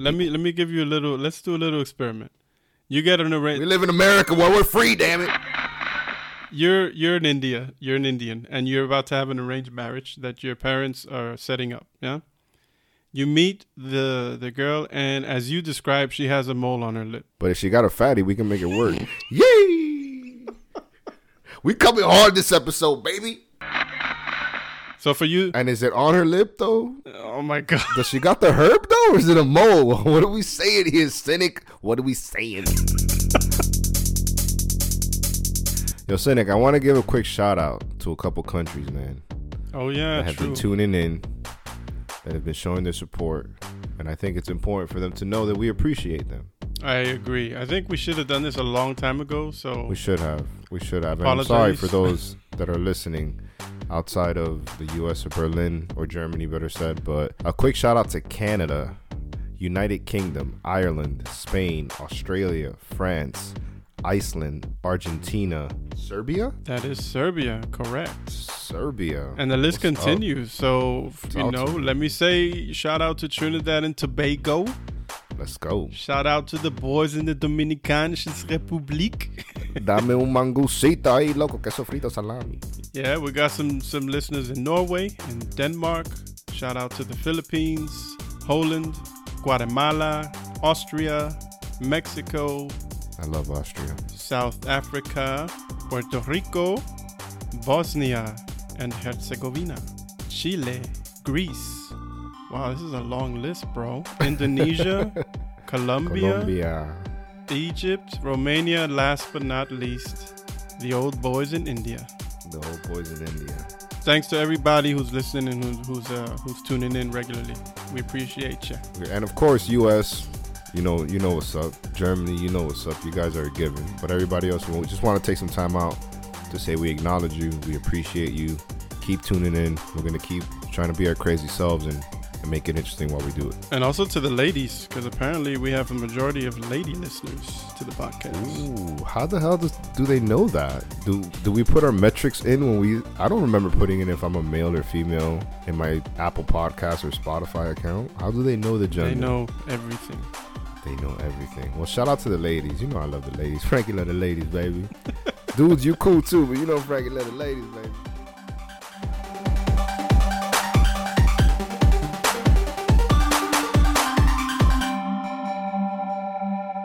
let me let me give you a little. Let's do a little experiment. You get an arranged We live in America where we're free, damn it. You're you're in India. You're an Indian, and you're about to have an arranged marriage that your parents are setting up. Yeah. You meet the the girl, and as you described, she has a mole on her lip. But if she got a fatty, we can make it work. Yay! We coming hard this episode, baby. So for you, And is it on her lip though? oh my god. Does she got the herb though, or is it a mole? What are we saying here, cynic? What are we saying? Yo, cynic, I want to give a quick shout out to a couple countries, man, Oh yeah, that have true. been tuning in, that have been showing their support, and I think it's important for them to know that we appreciate them. I agree. I think we should have done this a long time ago. So We should have. We should have. And I'm sorry for those that are listening outside of the US or Berlin or Germany, better said. But a quick shout out to Canada, United Kingdom, Ireland, Spain, Australia, France, Iceland, Argentina, Serbia? that is Serbia, correct? Serbia. And the list What's up? continues. So you know, let me say shout out to Trinidad and Tobago. Let's go. Shout out to the boys in the Dominicanische Republic. Dame un mangucita ahí, loco, queso frito salami. yeah, we got some some listeners in Norway and Denmark. Shout out to the Philippines, Poland, Guatemala, Austria, Mexico, I love Austria. South Africa, Puerto Rico, Bosnia and Herzegovina, Chile, Greece. Wow, this is a long list, bro. Indonesia, Colombia, Colombia. Egypt, Romania, last but not least, the old boys in India. The old boys in India. Thanks to everybody who's listening and who's who's, uh, who's tuning in regularly. We appreciate you. And of course, U.S. You know, you know what's up. Germany, you know what's up. You guys are a given. But everybody else, we just want to take some time out to say we acknowledge you. We appreciate you. Keep tuning in. We're gonna keep trying to be our crazy selves and, and make it interesting while we do it. And also to the ladies, because apparently we have a majority of lady listeners to the podcast. Ooh, how the hell does, do they know that? Do do we put our metrics in when we? I don't remember putting in if I'm a male or female in my Apple Podcast or Spotify account. How do they know the gender? They know everything. They know everything. Well, shout out to the ladies. You know I love the ladies. Frankie love the ladies, baby. Dudes, you cool too, but you know Frankie love the ladies, baby.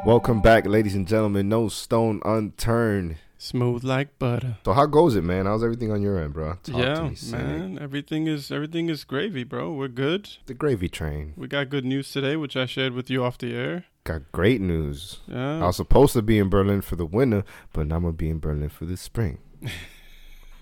Welcome back, ladies and gentlemen. No stone unturned. Smooth like butter. So how goes it, man? How's everything on your end, bro? Talk to yeah, me, man. Everything is everything is gravy, bro. We're good. The gravy train. We got good news today, which I shared with you off the air. Got great news. Yeah. I was supposed to be in Berlin for the winter, but now I'm gonna be in Berlin for the spring.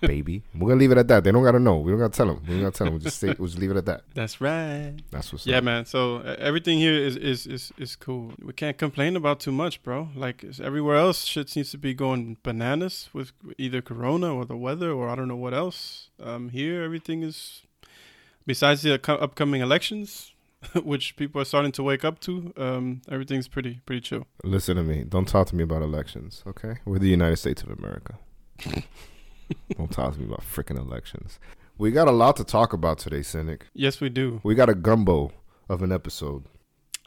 Baby, we're gonna leave it at that. They don't gotta know. We don't gotta tell them. We don't gotta tell them. We'll just say, we'll just leave it at that. That's right. That's what's Yeah, up. man. So uh, everything here is, is is is cool. We can't complain about too much, bro. Like everywhere else, shit seems to be going bananas with either Corona or the weather or I don't know what else. Um, here everything is, besides the co- upcoming elections, which people are starting to wake up to. Um, everything's pretty pretty chill. Listen to me. Don't talk to me about elections, okay? We're the United States of America. don't talk to me about freaking elections. We got a lot to talk about today, Cynic. Yes, we do. We got a gumbo of an episode.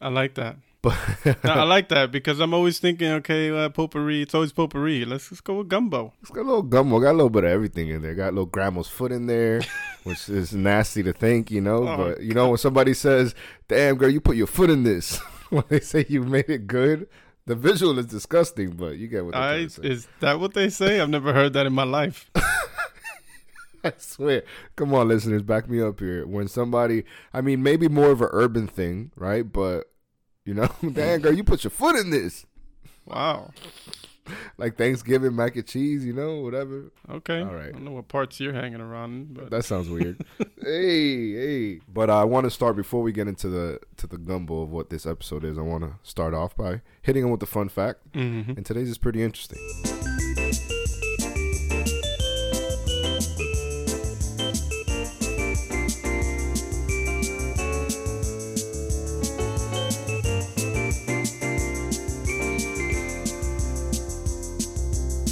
I like that. But No, I like that because I'm always thinking, okay, uh, potpourri. It's always potpourri. Let's just go with gumbo. It's got a little gumbo, got a little bit of everything in there. Got a little grandma's foot in there, which is nasty to think, you know. Oh, but you know, when somebody says, "Damn, girl, you put your foot in this," when they say you made it good, the visual is disgusting. But you get what I, trying to say. is that what they say? I've never heard that in my life. I swear. Come on, listeners, back me up here. When somebody, I mean, maybe more of an urban thing, right? But you know, dang girl, you put your foot in this. Wow. Like Thanksgiving mac and cheese, you know, whatever. Okay. All right. I don't know what parts you're hanging around, but That sounds weird. hey, hey. But I want to start before we get into the to the gumbo of what this episode is. I want to start off by hitting them with the fun fact, Mhm. and today's is pretty interesting.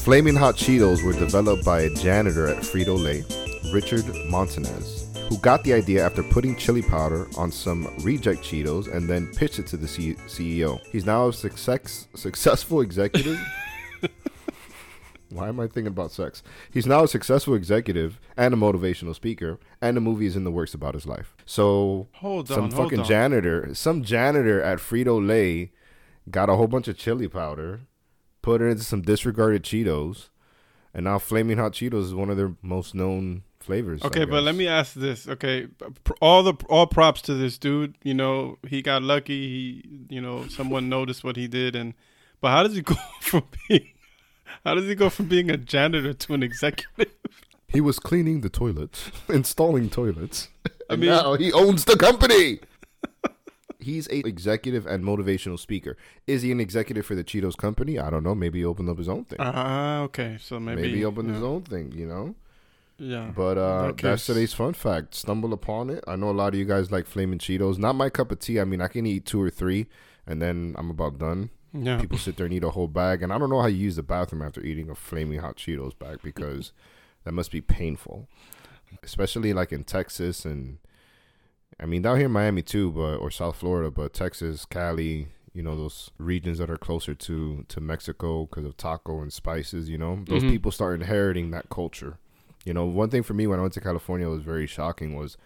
Flaming Hot Cheetos were developed by a janitor at Frito Lay, Richard Montanez, who got the idea after putting chili powder on some reject Cheetos and then pitched it to the C- CEO. He's now a success- successful executive. Why am I thinking about sex? He's now a successful executive and a motivational speaker, and a movie is in the works about his life. So Hold some on, hold fucking on. janitor, some janitor at Frito Lay got a whole bunch of chili powder, put it into some disregarded Cheetos, and now Flaming Hot Cheetos is one of their most known flavors. Okay, but let me ask this. Okay, all the all props to this dude. You know, he got lucky. He, you know, someone noticed what he did, and but how does he go from being, how does he go from being a janitor to an executive? He was cleaning the toilets, installing toilets. I mean- now he owns the company. He's a executive and motivational speaker. Is he an executive for the Cheetos company? I don't know. Maybe he opened up his own thing. Ah, okay. So maybe Maybe, he opened yeah, his own thing. You know. Yeah, But uh, that that's today's fun fact. Stumble upon it. I know a lot of you guys like flaming Cheetos. Not my cup of tea. I mean, I can eat two or three, and then I'm about done. yeah. People sit there and eat a whole bag, and I don't know how you use the bathroom after eating a flaming hot Cheetos bag because that must be painful, especially like in Texas and I mean down here in Miami too, but or South Florida, but Texas, Cali, you know those regions that are closer to to Mexico because of taco and spices. You know, those Mhm. people start inheriting that culture. You know, one thing for me when I went to California was very shocking was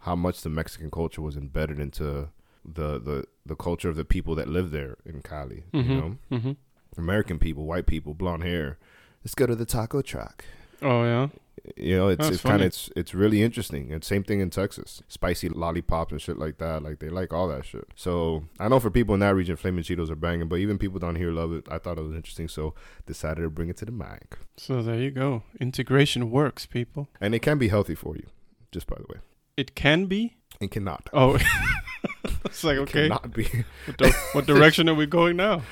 how much the Mexican culture was embedded into the the the culture of the people that live there in Cali. You know, Mhm. Mhm. American people, white people, blonde hair. Let's go to the taco truck. Oh yeah. You know, it's it's kind of it's it's really interesting. And same thing in Texas, spicy lollipops and shit like that. Like they like all that shit. So I know for people in that region, flaming Cheetos are banging, but even people down here love it. I thought it was interesting, so decided to bring it to the mic. So there you go. Integration works, people. And it can be healthy for you, just by the way. It can be. It cannot. Oh, it's like It okay. cannot be. What, di- what direction are we going now?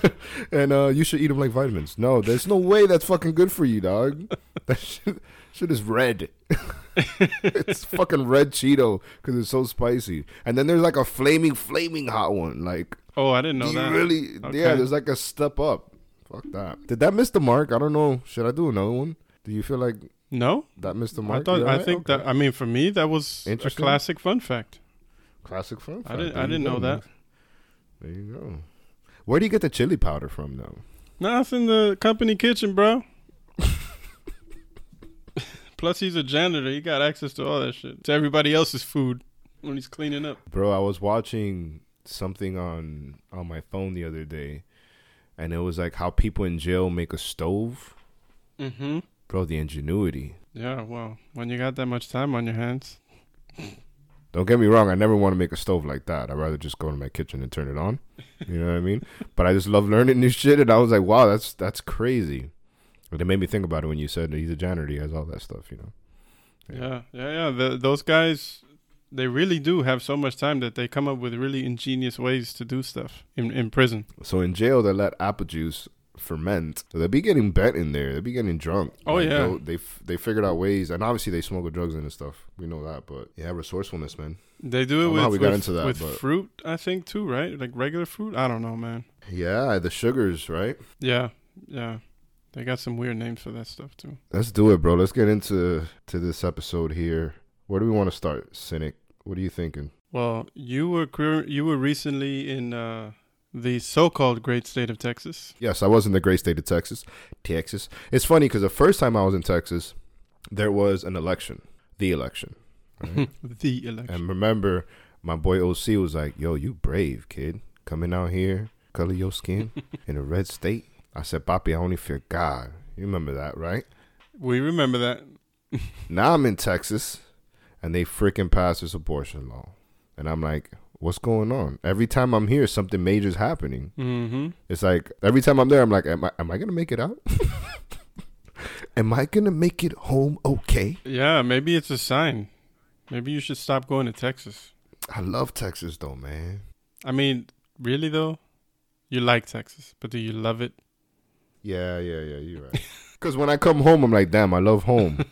and uh, you should eat them like vitamins. No, there's no way that's fucking good for you, dog. That shit, shit is red. it's fucking red Cheeto because it's so spicy. And then there's like a flaming, flaming hot one. Like, Oh, I didn't know that. really? Okay. Yeah, there's like a step up. Fuck that. Did that miss the mark? I don't know. Should I do another one? Do you feel like No, that missed the I mark? thought. You I think Okay. that. I mean, for me, that was a classic fun fact. classic fun. I fact. didn't- There I didn't know go, that. There you go. Where do you get the chili powder from, though? Nah, it's in the company kitchen, bro. Plus, he's a janitor. He got access to all that shit. To everybody else's food when he's cleaning up. Bro, I was watching something on on my phone the other day, and it was like how people in jail make a stove. Mm-hmm. Bro, the ingenuity. Yeah. Well, when you got that much time on your hands. Don't get me wrong, I never want to make a stove like that. I'd rather just go to my kitchen and turn it on. You know what I mean? But I just love learning new shit, and I was like, wow, that's that's crazy. But it made me think about it when you said that he's a janitor, he has all that stuff, you know. Yeah, yeah, yeah. The, those guys, they really do have so much time that they come up with really ingenious ways to do stuff in in prison. So in jail, they let apple juice ferment. So they'll be getting bent in there. They'll be getting drunk. Oh, yeah. they'll- They f- they figured out ways, and obviously they smuggle drugs in and stuff. We know that, but yeah, resourcefulness, man. They do it know how with, we got with, into that, with but- fruit, I think too, right? Like regular fruit. I don't know, man. Yeah, the sugars, right? Yeah, yeah. They got some weird names for that stuff too. Let's do it, bro. Let's get into to this episode here. Where do we want to start, Cynic? What are you thinking? Well, you were you were recently in uh, the so-called great state of Texas. Yes, I was in the great state of Texas. Texas. It's funny because the first time I was in Texas, there was an election, the election. right? the election. and remember, my boy OC was like, "Yo, you brave kid, coming out here, color your skin in a red state." I said, "Papi, I only fear God." You remember that, right? we remember that. Now I'm in Texas, and they freaking passed this abortion law, and I'm like, "What's going on?" Every time I'm here, something major's happening. Mm-hmm. It's like every time I'm there, I'm like, "Am I am I gonna make it out? am I gonna make it home okay?" Yeah, maybe it's a sign. Maybe you should stop going to Texas. I love Texas though, man. I mean, really though, you like Texas, but do you love it? Yeah, yeah, yeah. You're right. Because when I come home, I'm like, "Damn, I love home."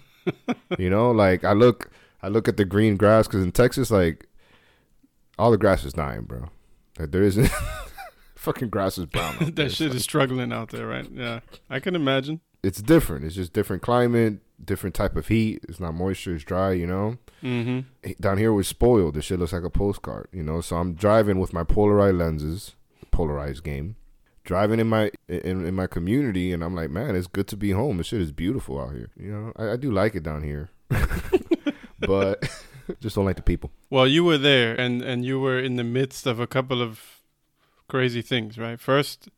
you know, like I look, I look at the green grass because in Texas, like all the grass is dying, bro. Like there isn't. Fucking grass is brown. out there. that shit is struggling out there, right? Yeah, I can imagine. it's different. It's just different climate, different type of heat. It's not moisture. It's dry. You know. Mm-hmm. Down here we're spoiled. This shit looks like a postcard. You know. So I'm driving with my polarized lenses, polarized game, driving in my in, in my community, and I'm like, man, it's good to be home. This shit is beautiful out here. You know, I, I do like it down here, but just don't like the people. Well, you were there, and and you were in the midst of a couple of crazy things, right? First,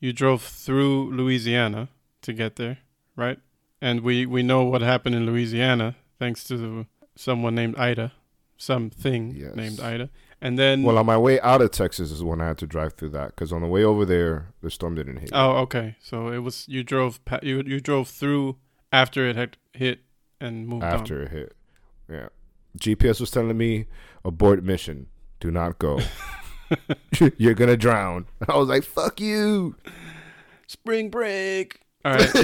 you drove through Louisiana to get there, right? And we we know what happened in Louisiana thanks to the, someone named Ida, something Yes. named Ida, and then Well, on my way out of Texas is when I had to drive through that because on the way over there, the storm didn't hit. oh, okay, so it was you drove pa- you you drove through after it had hit and moved after it hit. Yeah. GPS was telling me abort mission. Do not go. You're gonna drown. I was like, "Fuck you." Spring break. All right.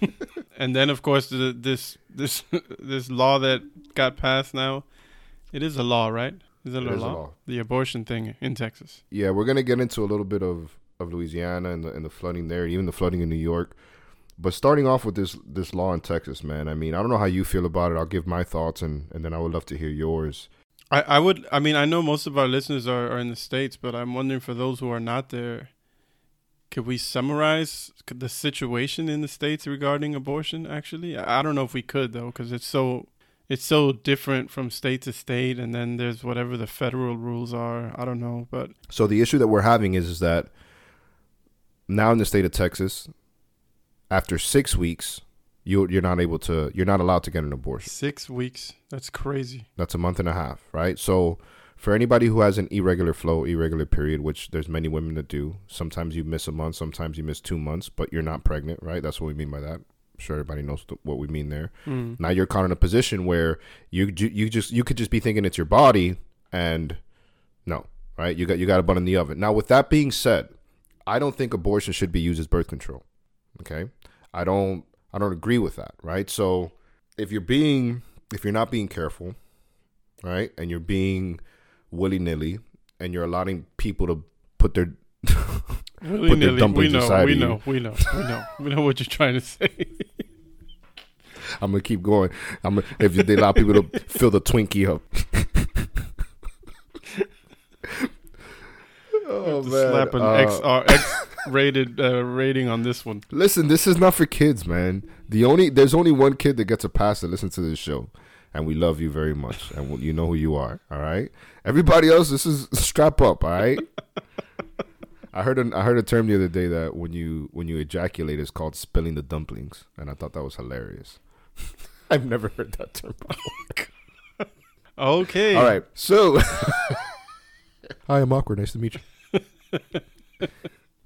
and then of course the, this this this law that got passed now, it is a law, right? Is a, is a law? law. The abortion thing in Texas. Yeah, we're gonna get into a little bit of of Louisiana and the and the flooding there, even the flooding in New York. But starting off with this this law in Texas, man. I mean, I don't know how you feel about it. I'll give my thoughts, and and then I would love to hear yours. I, I would I mean I know most of our listeners are, are in the states, but I'm wondering for those who are not there, could we summarize the situation in the states regarding abortion? Actually, I I don't know if we could though, because it's so it's so different from state to state, and then there's whatever the federal rules are. I don't know, but So the issue that we're having is is that now in the state of Texas, after six weeks, you you're not able to you're not allowed to get an abortion. six weeks that's crazy. That's a month and a half, right? So for anybody who has an irregular flow, irregular period, which there's many women that do, sometimes you miss a month, sometimes you miss two months, but you're not pregnant, right? That's what we mean by that. Sure everybody knows what we mean there. Mm. Now you're caught in a position where you you just you could just be thinking it's your body, and no, right? You got you got a bun in the oven. Now, with that being said, I don't think abortion should be used as birth control. Okay, I don't I don't agree with that, right? So if you're being if you're not being careful, right, and you're being willy nilly, and you're allowing people to put their Willy-nilly, we know, inside we of you. know, we know, we know, we know what you're trying to say. I'm gonna keep going. I'm gonna, if they allow people to fill the Twinkie up. oh To slap an Uh, X uh, X rated uh, rating on this one. Listen, this is not for kids, man. The only there's only one kid that gets a pass to listen to this show, and we love you very much, and we- you know who you are. All right, everybody else, this is strap up. All right. I heard an, I heard a term the other day that when you when you ejaculate, it's called spilling the dumplings, and I thought that was hilarious. I've never heard that term. Okay. All right, so hi, I'm awkward. Nice to meet you.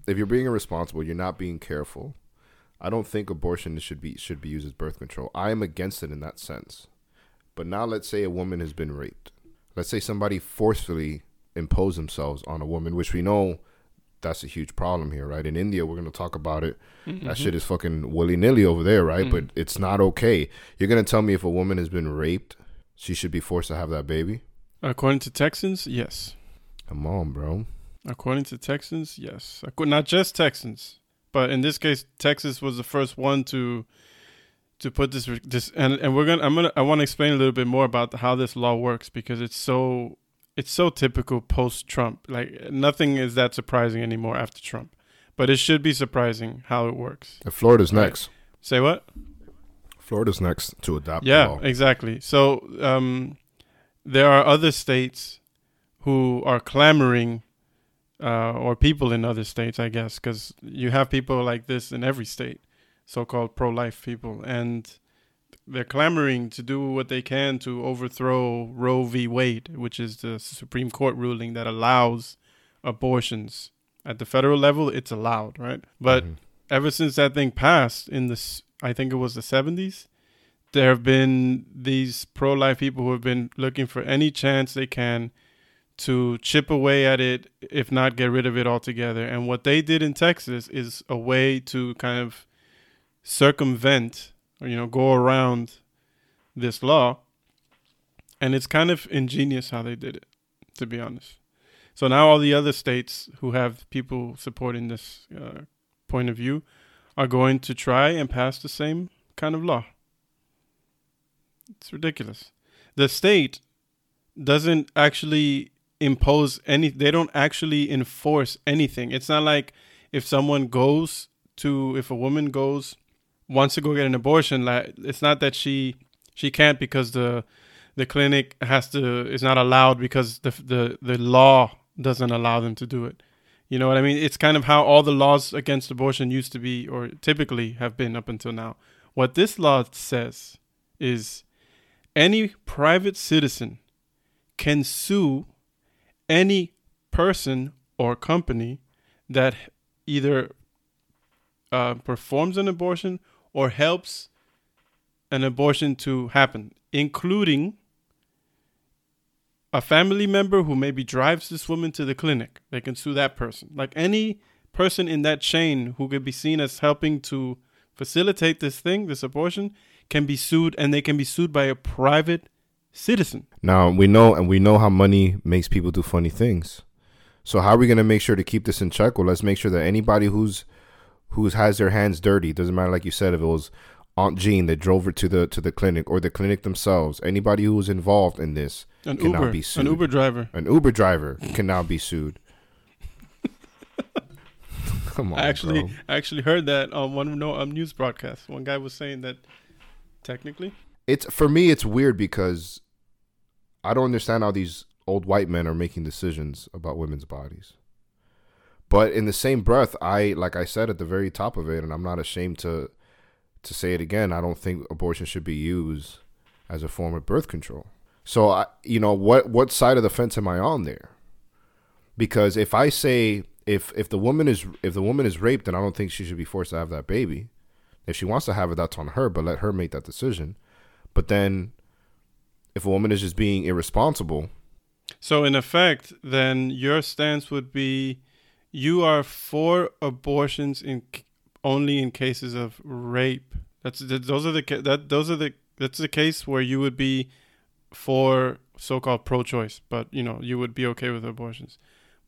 if you're being irresponsible, you're not being careful. I don't think abortion should be should be used as birth control. I am against it in that sense. But now, let's say a woman has been raped. Let's say somebody forcefully imposed themselves on a woman, which we know that's a huge problem here, right? In India, we're going to talk about it. Mm-hmm. That shit is fucking willy nilly over there, right? But it's not okay. You're going to tell me if a woman has been raped, she should be forced to have that baby? According to Texans, yes. Come on, bro. According to Texans, yes. Not just Texans, but in this case, Texas was the first one to to put this this and and we're gonna I'm gonna I want to explain a little bit more about how this law works because it's so it's so typical post Trump. Like nothing is that surprising anymore after Trump, but it should be surprising how it works. And Florida's Right. next. Say what? Florida's next to adopt Yeah, exactly. So um, there are other states who are clamoring, uh, or people in other states, I guess, because you have people like this in every state, so-called pro-life people, and they're clamoring to do what they can to overthrow Roe v. Wade, which is the Supreme Court ruling that allows abortions at the federal level. It's allowed, right? But Mhm. ever since that thing passed in this I think it was the 70s there have been these pro-life people who have been looking for any chance they can to chip away at it if not get rid of it altogether and what they did in Texas is a way to kind of circumvent or you know go around this law and it's kind of ingenious how they did it to be honest so now all the other states who have people supporting this uh, point of view are going to try and pass the same kind of law. It's ridiculous. The state doesn't actually impose any they don't actually enforce anything. It's not like if someone goes to if a woman goes wants to go get an abortion, like it's not that she she can't because the the clinic has to is not allowed because the the the law doesn't allow them to do it. You know what I mean? It's kind of how all the laws against abortion used to be or typically have been up until now. What this law says is any private citizen can sue any person or company that either uh, performs an abortion or helps an abortion to happen, including a family member who maybe drives this woman to the clinic. They can sue that person. Like any person in that chain who could be seen as helping to facilitate this thing, this abortion, can be sued and they can be sued by a private citizen. Now we know, and we know how money makes people do funny things. So how are we going to make sure to keep this in check? Well, let's make sure that anybody who's who's has their hands dirty doesn't matter, like you said, if it was Aunt Jean that drove her to the to the clinic or the clinic themselves. Anybody who was involved in this An cannot Uber, be sued. an Uber driver. An Uber driver can now be sued. Come on, I actually bro. I actually heard that on one no, um, news broadcast. One guy was saying that technically It's for me. It's weird because I don't understand how these old white men are making decisions about women's bodies. But in the same breath, I like I said at the very top of it, and I'm not ashamed to to say it again. I don't think abortion should be used as a form of birth control. So I, you know, what what side of the fence am I on there? Because if I say if if the woman is if the woman is raped, then I don't think she should be forced to have that baby. If she wants to have it, that's on her. But let her make that decision. But then, if a woman is just being irresponsible, So in effect, then your stance would be you are for abortions in only in cases of rape. That's that, those are the that those are the that's the case where you would be for so-called pro-choice, but you know you would be okay with abortions.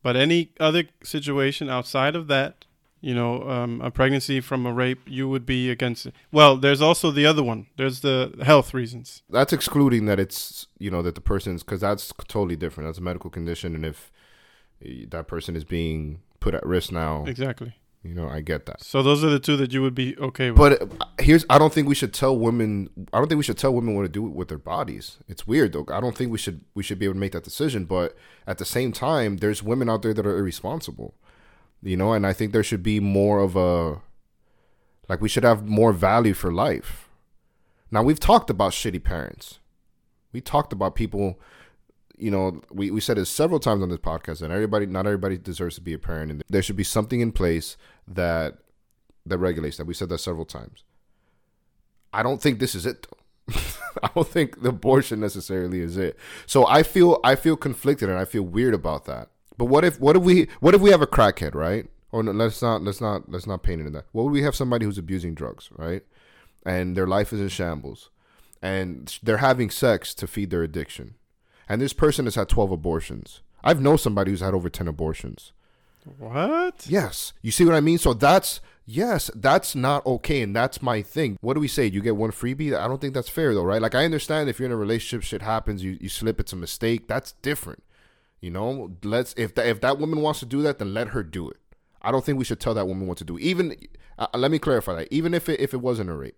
But any other situation outside of that, you know, um, a pregnancy from a rape, you would be against it. Well, there's also the other one. There's the health reasons. that's excluding that it's you know that the person's because that's totally different. That's a medical condition, and if eh, that person is being put at risk now, Exactly. you know, I get that. So those are the two that you would be okay with. But uh, here's I don't think we should tell women I don't think we should tell women what to do with their bodies. It's weird though. I don't think we should we should be able to make that decision, but at the same time there's women out there that are irresponsible. You know, and I think there should be more of a like we should have more value for life. Now we've talked about shitty parents. We talked about people you know, we, we said it several times on this podcast and everybody not everybody deserves to be a parent and there should be something in place that that regulates that. We said that several times. I don't think this is it though. I don't think the abortion necessarily is it. So I feel I feel conflicted and I feel weird about that. But what if what if we what if we have a crackhead, right? Or no, let's not let's not let's not paint it in that. What would we have somebody who's abusing drugs, right? And their life is in shambles. And they're having sex to feed their addiction. And this person has had 12 abortions. I've known somebody who's had over 10 abortions. what? Yes. You see what I mean? So that's yes, that's not okay, and that's my thing. What do we say? You get one freebie? I don't think that's fair though, right? Like I understand if you're in a relationship, shit happens, you, you slip, it's a mistake. That's different. You know, let's if that if that woman wants to do that, then let her do it. I don't think we should tell that woman what to do. Even uh, let me clarify that. Even if it if it wasn't a rape,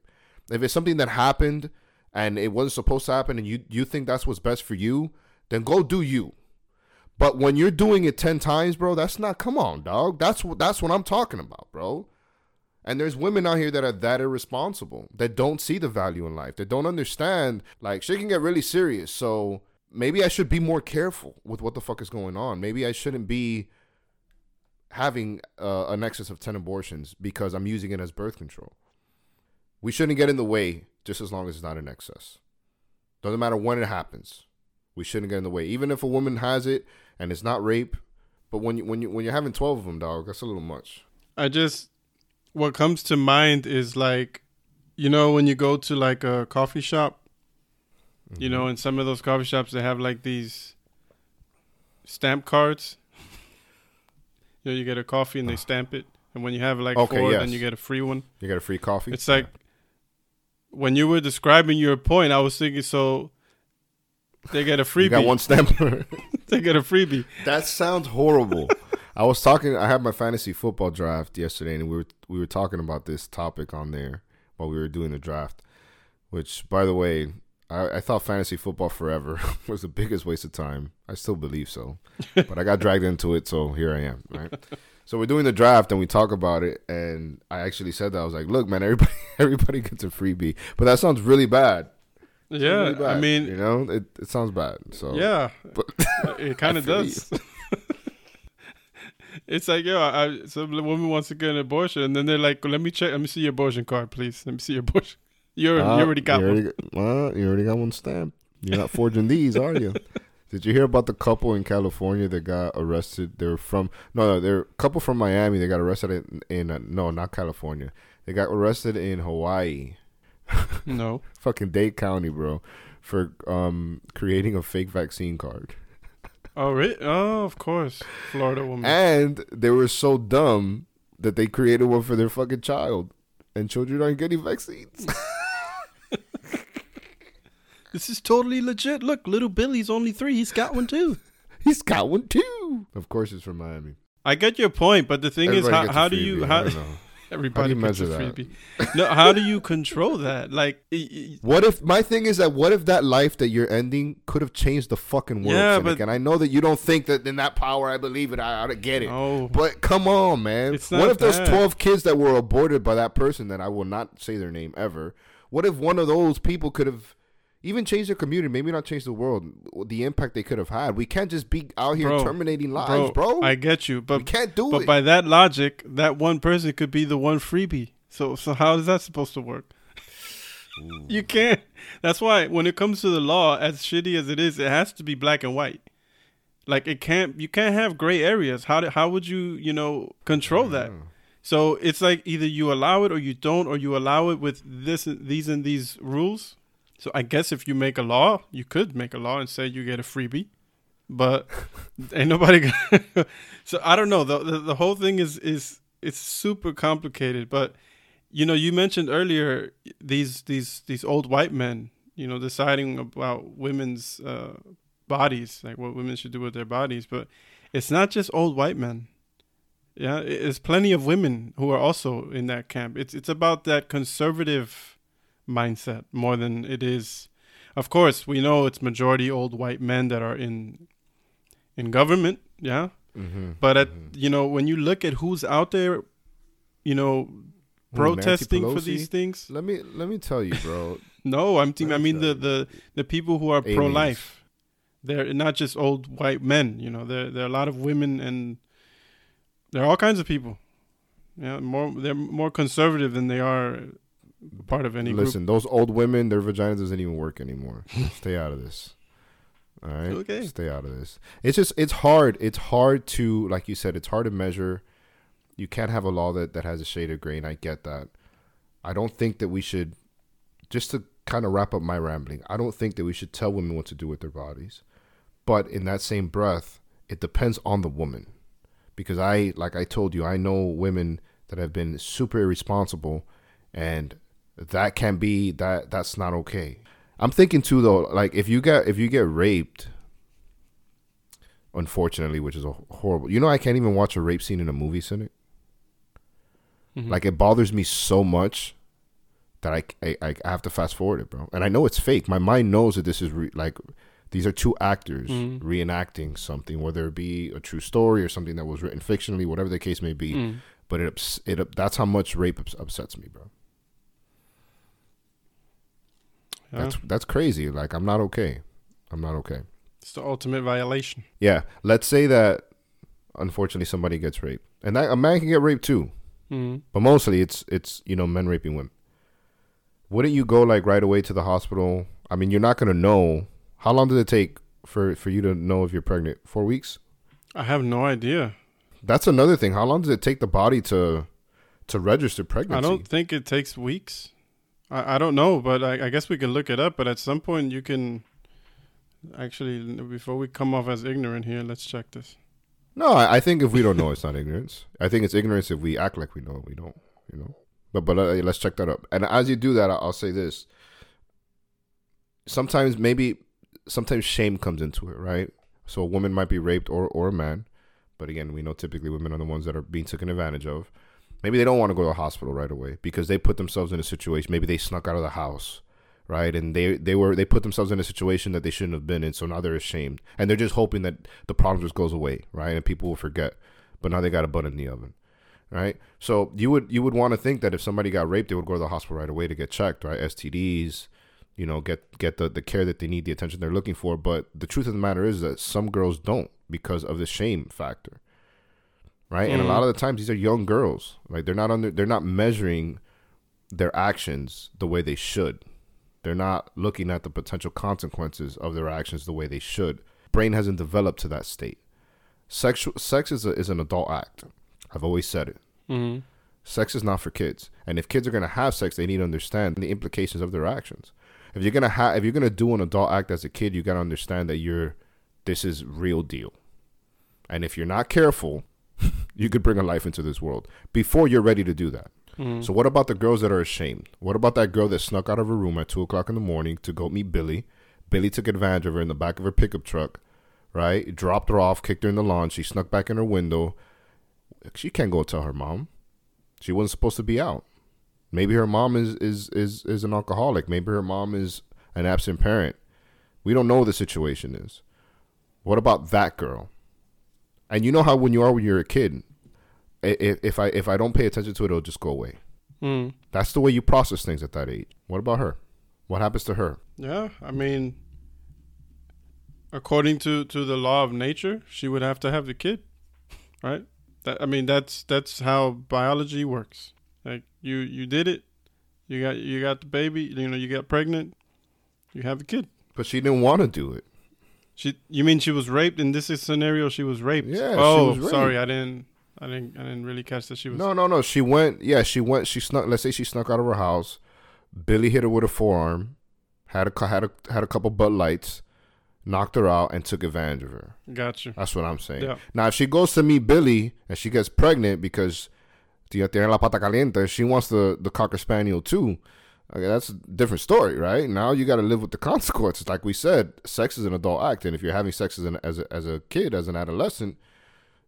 if it's something that happened and it wasn't supposed to happen, and you you think that's what's best for you, then go do you. But when you're doing it ten times, bro, that's not. Come on, dog. That's what that's what I'm talking about, bro. And there's women out here that are that irresponsible, that don't see the value in life, that don't understand. Like shit can get really serious. So maybe I should be more careful with what the fuck is going on. Maybe I shouldn't be having uh, an excess of ten abortions because I'm using it as birth control. We shouldn't get in the way just as long as it's not in excess. Doesn't matter when it happens. We shouldn't get in the way, even if a woman has it and it's not rape. But when you when you when you're having twelve of them, dog, that's a little much. I just what comes to mind is like you know when you go to like a coffee shop, you mm-hmm. know, in some of those coffee shops they have like these stamp cards. you know, you get a coffee and they ah. stamp it and when you have like Okay, four, yes. then you get a free one. You get a free coffee. It's like when you were describing your point, I was thinking so they get a you got freebie. one stamp. they get a freebie. That sounds horrible. I was talking. I had my fantasy football draft yesterday, and we were we were talking about this topic on there while we were doing the draft. Which, by the way, I, I thought fantasy football forever was the biggest waste of time. I still believe so, but I got dragged into it, so here I am. Right. So we're doing the draft, and we talk about it, and I actually said that I was like, "Look, man, everybody everybody gets a freebie," but that sounds really bad. Yeah, really bad, I mean, you know, it, it sounds bad. So yeah, but it kind of does. it's like, yo, I, some woman wants to get an abortion, and then they're like, "Let me check. Let me see your abortion card, please. Let me see your abortion." You already, Ah, you already got you one. already, got- well, you already got one stamped. You're not forging these, are you? Did you hear about the couple in California that got arrested? They're from no, no, they're a couple from Miami. They got arrested in, in uh, no, not California. They got arrested in Hawaii, No, fucking Dade County, bro, for um creating a fake vaccine card. oh, really? Oh, of course, Florida woman. And they were so dumb that they created one for their fucking child, and children aren't getting vaccines. This is totally legit. Look, little Billy's only three. He's got one too. He's got one too. Of course, it's from Miami. I get your point, but the thing Everybody is, gets how, a how do freebie, you I how don't everybody you gets a measure that? freebie? no, how do you control that? Like, i- i- What if my thing is that what if that life that you're ending could have changed the fucking world? Yeah, Cynic? but- and I know that you don't think that in that power. I believe it. I, ought to get it. oh, But come on, man. It's What not if there's that. 12 kids that were aborted by that person that I will not say their name ever? What if one of those people could have even change their community, maybe not change the world, the impact they could have had? We can't just be out here Bro, terminating lives, bro. I get you, we but can't do but it. by that logic, that one person could be the one freebie. So so how is that supposed to work? You can't. That's why when it comes to the law, as shitty as it is, it has to be black and white. Like it can't. You can't have gray areas. How do, how would you you know control that? Mm. So it's like either you allow it or you don't, or you allow it with this these and these rules. So I guess if you make a law, you could make a law and say you get a freebie, but ain't nobody. Gonna so I don't know. The, the the whole thing is is it's super complicated. But you know, you mentioned earlier these these these old white men, you know, deciding about women's uh, bodies, like what women should do with their bodies. But it's not just old white men. Yeah, it- it's plenty of women who are also in that camp. It's it's about that conservative mindset more than it is. Of course, we know it's majority old white men that are in in government. Yeah, mm-hmm. but at you know when you look at who's out there, you know, protesting for these things. Let me let me tell you, bro. No, I'm thinking. I mean the the the people who are pro life. They're not just old white men. You know, there there are a lot of women and there are all kinds of people. Yeah, more they're more conservative than they are part of any Listen, those old women, their vagina doesn't even work anymore. Stay out of this. All right. Okay. Stay out of this. It's just it's hard. It's hard to like you said, it's hard to measure. You can't have a law that, that has a shade of gray, and I get that. I don't think that we should just to kind of wrap up my rambling, I don't think that we should tell women what to do with their bodies. But in that same breath, it depends on the woman. Because I like I told you, I know women that have been super irresponsible and that can be that that's not okay. I'm thinking too though, like if you get if you get raped, unfortunately, which is a horrible. You know, I can't even watch a rape scene in a movie, Cynic. Mhm. Like it bothers me so much that I, I I have to fast forward it, bro. And I know it's fake. My mind knows that this is re- like these are two actors Mhm. reenacting something, whether it be a true story or something that was written fictionally, whatever the case may be. Mm. But it it that's how much rape ups- upsets me, bro. Yeah. That's that's crazy. Like I'm not okay. I'm not okay. it's the ultimate violation. Yeah. Let's say that unfortunately somebody gets raped, and that, a man can get raped too. Mm. But mostly it's it's you know men raping women. Wouldn't you go like right away to the hospital? I mean, you're not gonna know. How long did it take for for you to know if you're pregnant? Four weeks. I have no idea. That's another thing. How long does it take the body to to register pregnancy? I don't think it takes weeks. I, I don't know, but I, I guess we can look it up. But at some point, you can actually before we come off as ignorant here, let's check this. No, I, I think if we don't know, it's not ignorance. I think it's ignorance if we act like we know we don't. You know. But but uh, let's check that up. And as you do that, I'll say this. Sometimes maybe sometimes shame comes into it, right? So a woman might be raped or or a man, but again, we know typically women are the ones that are being taken advantage of. Maybe they don't want to go to the hospital right away because they put themselves in a situation. Maybe they snuck out of the house, right? And they they were they put themselves in a situation that they shouldn't have been in. So now they're ashamed, and they're just hoping that the problem just goes away, right? And people will forget. But now they got a butt in the oven, right? So you would you would want to think that if somebody got raped, they would go to the hospital right away to get checked, right? STDs, you know, get get the the care that they need, the attention they're looking for. But the truth of the matter is that some girls don't because of the shame factor right? Mm. And a lot of the times these are young girls. Like they're not under they're not measuring their actions the way they should. They're not looking at the potential consequences of their actions the way they should. Brain hasn't developed to that state. Sexual sex is a, is an adult act. I've always said it. Mm-hmm. Sex is not for kids, and if kids are gonna have sex, they need to understand the implications of their actions. If you're gonna have, if you're gonna do an adult act as a kid, you gotta understand that you're, this is real deal. And if you're not careful, you could bring a life into this world before you're ready to do that. Mm-hmm. So what about the girls that are ashamed? What about that girl that snuck out of her room at two o'clock in the morning to go meet Billy? Billy took advantage of her in the back of her pickup truck, right? Dropped her off, kicked her in the lawn. She snuck back in her window. She can't go tell her mom. She wasn't supposed to be out. Maybe her mom is is is is an alcoholic. Maybe her mom is an absent parent. We don't know what the situation is. What about that girl? And you know how when you are when you're a kid, if, if I if I don't pay attention to it, it'll just go away. Mm. That's the way you process things at that age. What about her? What happens to her? Yeah, I mean, according to to the law of nature, she would have to have the kid, right? That I mean, that's that's how biology works. Like you you did it, you got you got the baby, you know, you got pregnant, you have a kid. But she didn't want to do it. She, you mean she was raped in this scenario? She was raped. Yeah. Oh, sorry, I didn't, I didn't, I didn't really catch that she was. No, no, no. She went. Yeah, she went. She snuck. Let's say she snuck out of her house. Billy hit her with a forearm. Had a had a had a couple Bud Lights. Knocked her out and took advantage of her. Gotcha. That's what I'm saying. Yeah. Now, if she goes to meet Billy and she gets pregnant because tiene la pata caliente, she wants the the cocker spaniel too Okay, that's a different story, right? Now you got to live with the consequences. Like we said, sex is an adult act, and if you're having sex as an as a, as a kid, as an adolescent,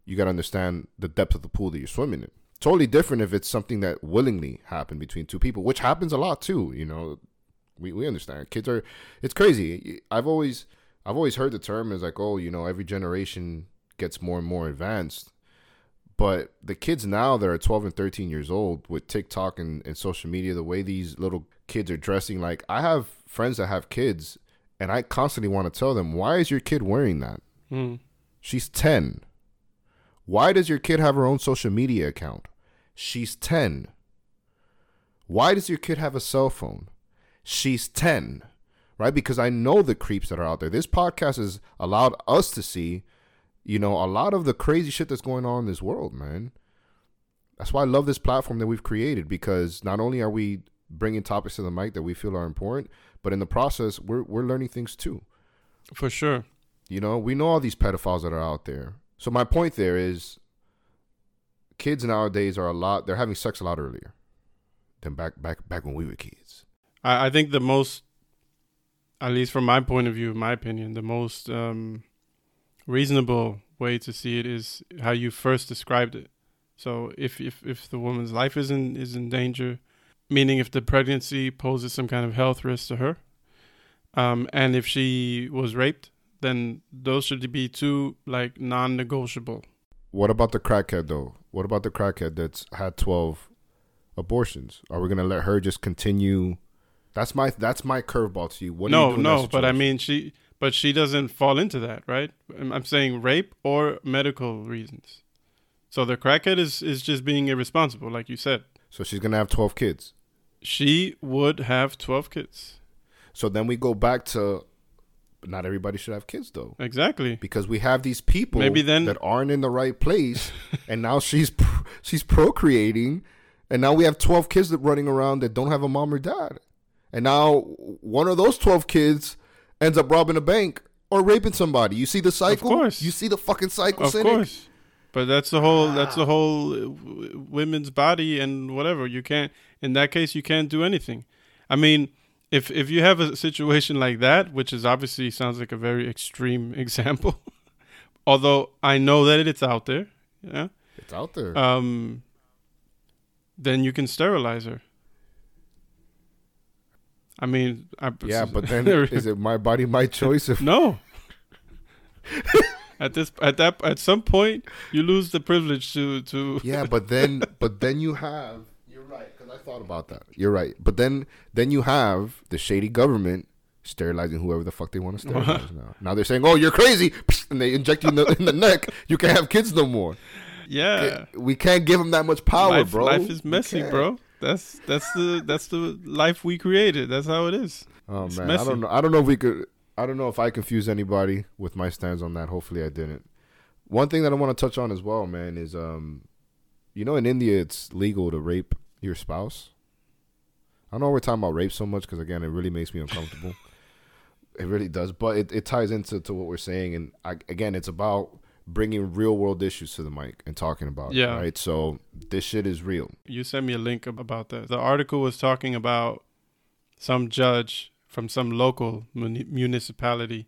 you got to understand the depth of the pool that you're swimming in. Totally different if it's something that willingly happened between two people, which happens a lot too. You know, we we understand. Kids are, it's crazy. I've always I've always heard the term is like, oh, you know, every generation gets more and more advanced. But the kids now that are 12 and 13 years old with TikTok and, and social media, the way these little kids are dressing, like I have friends that have kids, and I constantly want to tell them, why is your kid wearing that? Mm. She's 10. Why does your kid have her own social media account? She's 10. Why does your kid have a cell phone? She's 10. Right? Because I know the creeps that are out there. This podcast has allowed us to see you know, a lot of the crazy shit that's going on in this world, man. That's why I love this platform that we've created because not only are we bringing topics to the mic that we feel are important, but in the process, we're we're learning things too. For sure. You know, we know all these pedophiles that are out there. So my point there is, kids nowadays are a lot. They're having sex a lot earlier than back back back when we were kids. I, I think the most, at least from my point of view, my opinion, the most um, reasonable way to see it is how you first described it. So if if if the woman's life is in is in danger, meaning if the pregnancy poses some kind of health risk to her, um, and if she was raped, then those should be two like non-negotiable. What about the crackhead though? What about the crackhead that's had twelve abortions? Are we gonna let her just continue? That's my that's my curveball to you. What no, you no, but I mean she but she doesn't fall into that, right? I'm saying rape or medical reasons. So the crackhead is is just being irresponsible, like you said. So she's gonna have twelve kids. She would have twelve kids. So then we go back to not everybody should have kids though. Exactly. Because we have these people Maybe then, that aren't in the right place and now she's she's procreating and now we have 12 kids that running around that don't have a mom or dad. And now one of those 12 kids ends up robbing a bank or raping somebody. You see the cycle? Of course. You see the fucking cycle? Of course. But that's the whole. That's the whole uh, women's body and whatever. You can't. In that case, you can't do anything. I mean, if if you have a situation like that, which is obviously sounds like a very extreme example, although I know that it's out there. Yeah. It's out there. Um. Then you can sterilize her. I mean, I, yeah, but then is it my body, my choice? If no. at this at that at some point you lose the privilege to to yeah, but then but then you have you're right because I thought about that. You're right, but then then you have the shady government sterilizing whoever the fuck they want to sterilize now. Now they're saying, "Oh, you're crazy," and they inject you in the, in the neck. You can't have kids no more. yeah We can't give them that much power, life, bro. life is messy bro that's that's the that's the life we created that's how it is Oh It's man, I don't know. I don't know if we could. I don't know if I confuse anybody with my stance on that. Hopefully, I didn't. One thing that I want to touch on as well, man, is um, you know, in India, it's legal to rape your spouse. I don't know we're talking about rape so much because again, it really makes me uncomfortable. it really does, but it, it ties into to what we're saying, and I, again, it's about bringing real world issues to the mic and talking about Yeah. it. Right. So this shit is real. you sent me a link about that the article was talking about some judge from some local muni- municipality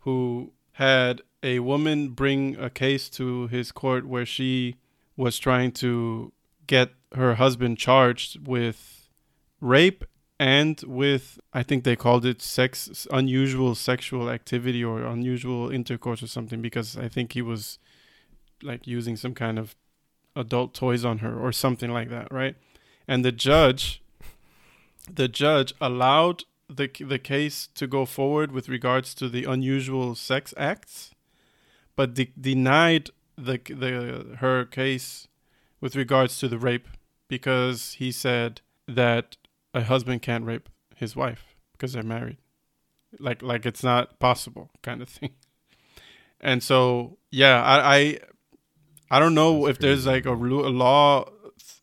who had a woman bring a case to his court where she was trying to get her husband charged with rape and with I think they called it sex unusual sexual activity or unusual intercourse or something because I think he was like using some kind of adult toys on her or something like that, right? And the judge the judge allowed the the case to go forward with regards to the unusual sex acts but de- denied the the her case with regards to the rape because he said that a husband can't rape his wife because they're married. Like like it's not possible kind of thing. And so yeah i i, I don't know That's if there's like a, a law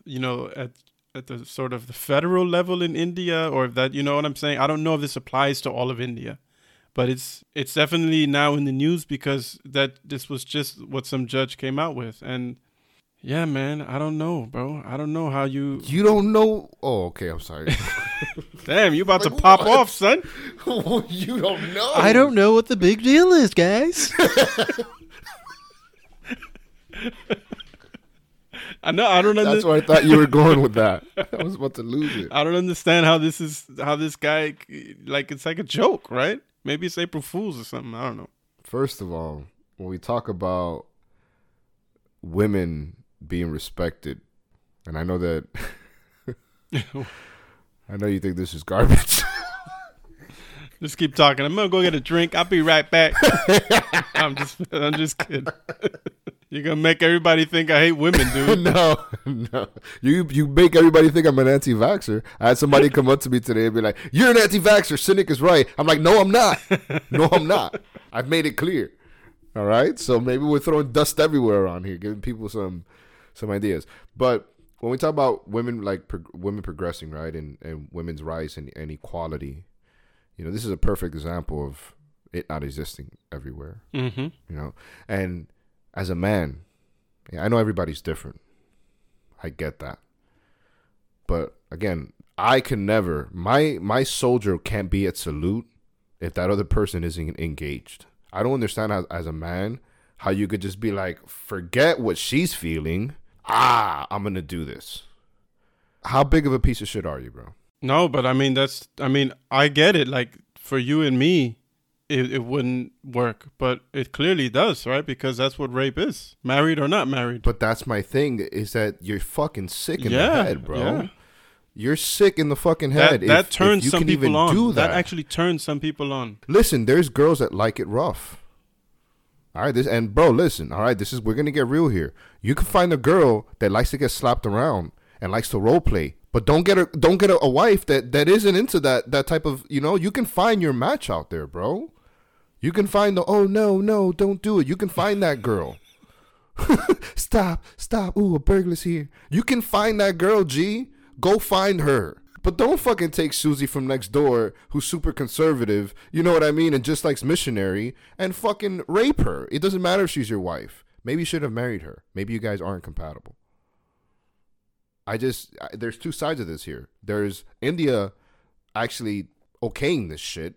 you know at at the sort of the federal level in India or if that you know what I'm saying I don't know if this applies to all of India but it's it's definitely now in the news because that this was just what some judge came out with and yeah man I don't know bro I don't know how you You don't know. Oh, okay. I'm sorry. damn you about to pop what? off son you don't know. I don't know what the big deal is, guys. I know I don't understand. That's understand where I thought you were going with that. I was about to lose it. I don't understand how this is how this guy like it's like a joke right maybe it's April Fools or something I don't know First of all, when we talk about women being respected, and I know that I know you think this is garbage. Just keep talking. I'm gonna go get a drink. I'll be right back. I'm just, I'm just kidding. You're gonna make everybody think I hate women, dude. no, no. You you make everybody think I'm an anti-vaxxer. I had somebody come up to me today and be like, "You're an anti-vaxxer. Cynic is right." I'm like, "No, I'm not. No, I'm not. I've made it clear." All right. So maybe we're throwing dust everywhere around here, giving people some some ideas. But when we talk about women, like prog- women progressing, right, and and women's rights and, and equality, you know, this is a perfect example of it not existing everywhere Mm-hmm. you know and as a man i know everybody's different. I get that. But again i can never my my soldier can't be at salute if that other person isn't engaged. I don't understand how, as a man how you could just be like forget what she's feeling. Ah i'm gonna do this. How big of a piece of shit are you bro? No, but I mean that's. I mean I get it. Like for you and me, it, it wouldn't work, but it clearly does, right? Because that's what rape is, married or not married. but that's my thing is that you're fucking sick in yeah, the head bro yeah. You're sick in the fucking That head. that if, turns if you some can people even on. Do that that. actually turns some people on. listen, there's girls that like it rough. All right, this and bro, listen. All right, this is we're gonna get real here. You can find a girl that likes to get slapped around and likes to role play, but don't get a don't get a, a wife that that isn't into that that type of you know. You can find your match out there, bro. You can find the oh no no don't do it. You can find that girl. stop stop. Ooh, a burglar's here. You can find that girl, G. Go find her. But don't fucking take Susie from next door, who's super conservative, you know what I mean, and just likes missionary, and fucking rape her. It doesn't matter if she's your wife. Maybe you should have married her. Maybe you guys aren't compatible. I just I, there's two sides of this here. There's India actually okaying this shit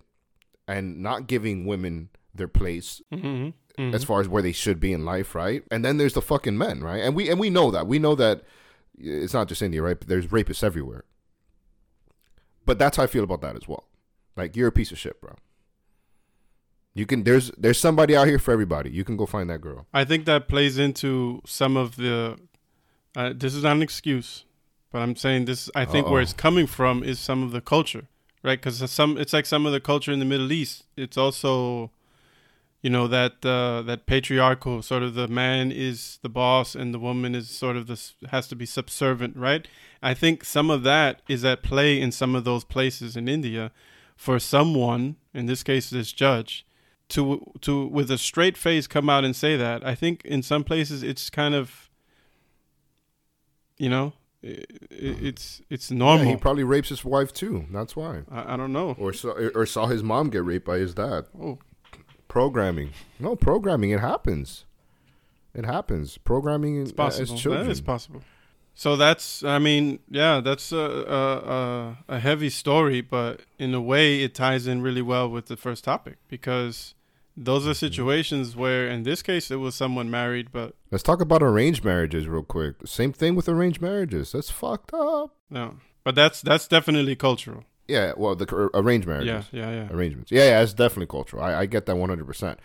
and not giving women their place Mm-hmm. as far as where they should be in life, right? And then there's the fucking men, right? And we and we know that. We know that it's not just India, right? But There's rapists everywhere. But that's how I feel about that as well. Like you're a piece of shit, bro. You can there's there's somebody out here for everybody. You can go find that girl. I think that plays into some of the. Uh, this is not an excuse, but I'm saying this. I think where Uh-oh. it's coming from is some of the culture, right? Because some, it's like some of the culture in the Middle East. It's also, you know, that uh, that patriarchal sort of the man is the boss and the woman is sort of this has to be subservient, right? I think some of that is at play in some of those places in India, for someone, in this case, this judge, to to with a straight face come out and say that. I think in some places it's kind of, you know, i i it's it's Yeah, normal. he probably rapes his wife too. That's why. I, I don't know. Or saw or saw his mom get raped by his dad. Oh, Programming. No, programming. It happens. It happens. Programming it's as possible. children. That is possible. So that's, I mean, yeah, that's a a a heavy story, but in a way, it ties in really well with the first topic because those are situations where, in this case, it was someone married, but Let's talk about arranged marriages real quick. Same thing with arranged marriages. That's fucked up. no, but that's that's definitely cultural. Yeah, well, the arranged marriages, yeah, yeah. Yeah. Arrangements. Yeah, yeah, it's definitely cultural. I, I get that one hundred percent.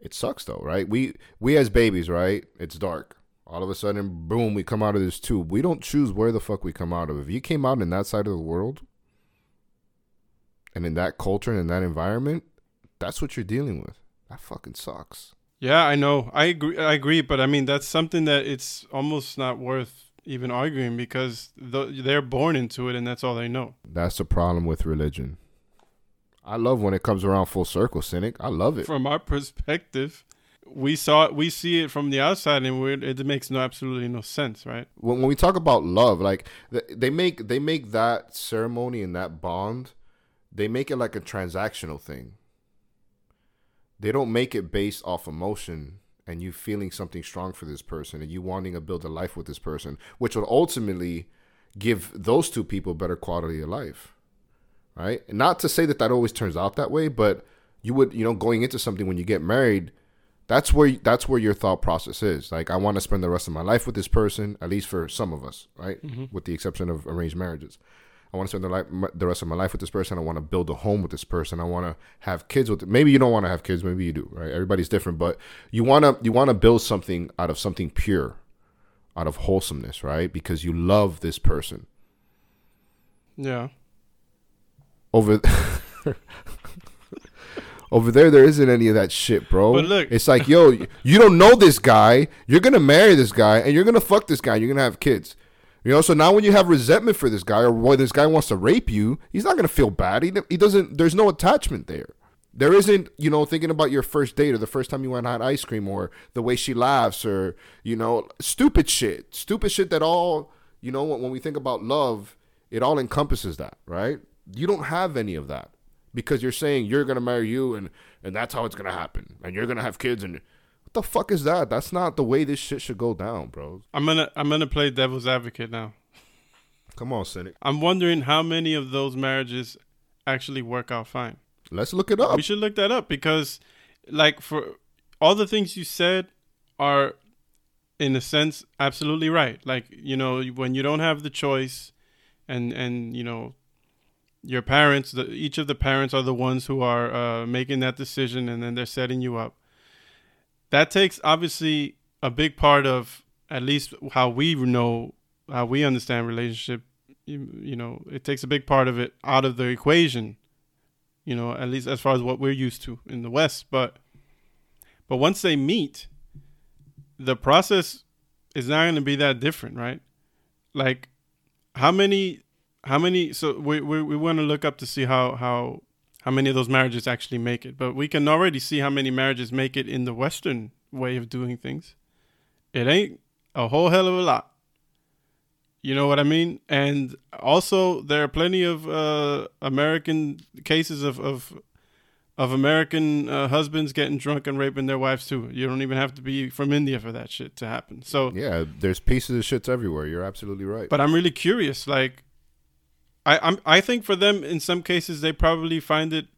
It sucks though, right? We we as babies, right? It's dark. All of a sudden, boom, we come out of this tube. We don't choose where the fuck we come out of. If you came out in that side of the world, and in that culture and in that environment, that's what you're dealing with. That fucking sucks. Yeah, I know. I agree. I agree, but I mean that's something that it's almost not worth even arguing because th- they're born into it and that's all they know. That's the problem with religion. I love when it comes around full circle, cynic. I love it. From our perspective, we saw it, we see it from the outside and we're, it makes no absolutely no sense, right? when, when we talk about love, like they make they make that ceremony and that bond, they make it like a transactional thing. They don't make it based off emotion and you feeling something strong for this person and you wanting to build a life with this person, which will ultimately give those two people better quality of life, right? And not to say that that always turns out that way, but you would, you know, going into something when you get married, that's where that's where your thought process is. Like, I want to spend the rest of my life with this person, at least for some of us, right? Mm-hmm. With the exception of arranged marriages. I want to spend the, life, the rest of my life with this person. I want to build a home with this person. I want to have kids with. Maybe you don't want to have kids. Maybe you do. Right? Everybody's different, but you want to you want to build something out of something pure, out of wholesomeness, right? Because you love this person. Yeah. Over over there, there isn't any of that shit, bro. But look- it's like, yo, you don't know this guy. You're gonna marry this guy, and you're gonna fuck this guy. And you're gonna have kids. You know, so now when you have resentment for this guy, or when this guy wants to rape you, he's not gonna feel bad. He, he doesn't. There's no attachment there. There isn't, you know, thinking about your first date or the first time you went and had ice cream or the way she laughs or, you know, stupid shit. Stupid shit that all, you know, when, we think about love, it all encompasses that, right? You don't have any of that because you're saying you're going to marry you and, and that's how it's going to happen. And you're going to have kids and the fuck is that? That's not the way this shit should go down, bro. I'm to I'm to play devil's advocate now. Come on, Cynic. I'm wondering how many of those marriages actually work out fine. Let's look it up. We should look that up because, like, for all the things you said are, in a sense, absolutely right. Like, you know, when you don't have the choice, and and you know, your parents, the, each of the parents are the ones who are uh, making that decision, and then they're setting you up. That takes obviously a big part of at least how we know how we understand relationship. You, you know, it takes a big part of it out of the equation you know, at least as far as what we're used to in the West. But but once they meet, the process is not going to be that different, right? Like how many how many so we we, we want to look up to see how how how many of those marriages actually make it. But we can already see how many marriages make it in the western way of doing things. It ain't a whole hell of a lot. You know what I mean? And also, there are plenty of uh, American cases of, of of American uh, husbands getting drunk and raping their wives too. You don't even have to be from India for that shit to happen. So, Yeah, there's pieces of shits everywhere. You're absolutely right. but I'm really curious. Like, I I'm I think for them in some cases they probably find it.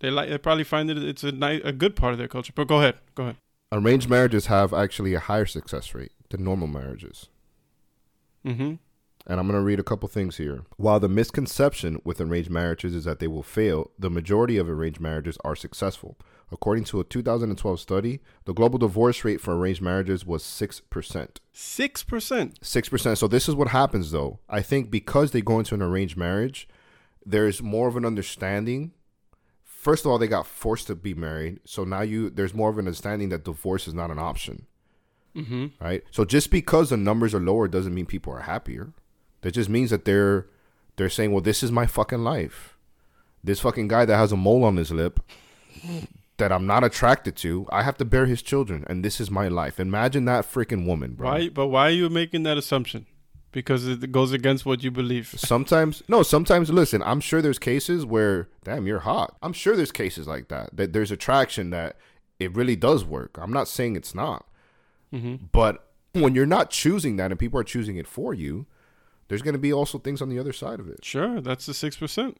They like they probably find it it's a ni- a good part of their culture. But go ahead, go ahead. Arranged marriages have actually a higher success rate than normal marriages. Mm-hmm. And I'm going to read a couple things here. While the misconception with arranged marriages is that they will fail, the majority of arranged marriages are successful. According to a 2012 study, the global divorce rate for arranged marriages was 6%. Six percent. 6%. So this is what happens though. I think because they go into an arranged marriage, there's more of an understanding. First of all, they got forced to be married. So now you there's more of an understanding that divorce is not an option, Mm-hmm. right? So just because the numbers are lower doesn't mean people are happier. That just means that they're they're saying, "Well, this is my fucking life. This fucking guy that has a mole on his lip that I'm not attracted to, I have to bear his children and this is my life." Imagine that freaking woman, bro. Why? But why are you making that assumption? Because it goes against what you believe. Sometimes, no, sometimes, listen, I'm sure there's cases where, damn, you're hot. I'm sure there's cases like that, that there's attraction that it really does work. I'm not saying it's not. Mm-hmm. But when you're not choosing that and people are choosing it for you, there's going to be also things on the other side of it. Sure, that's the six percent.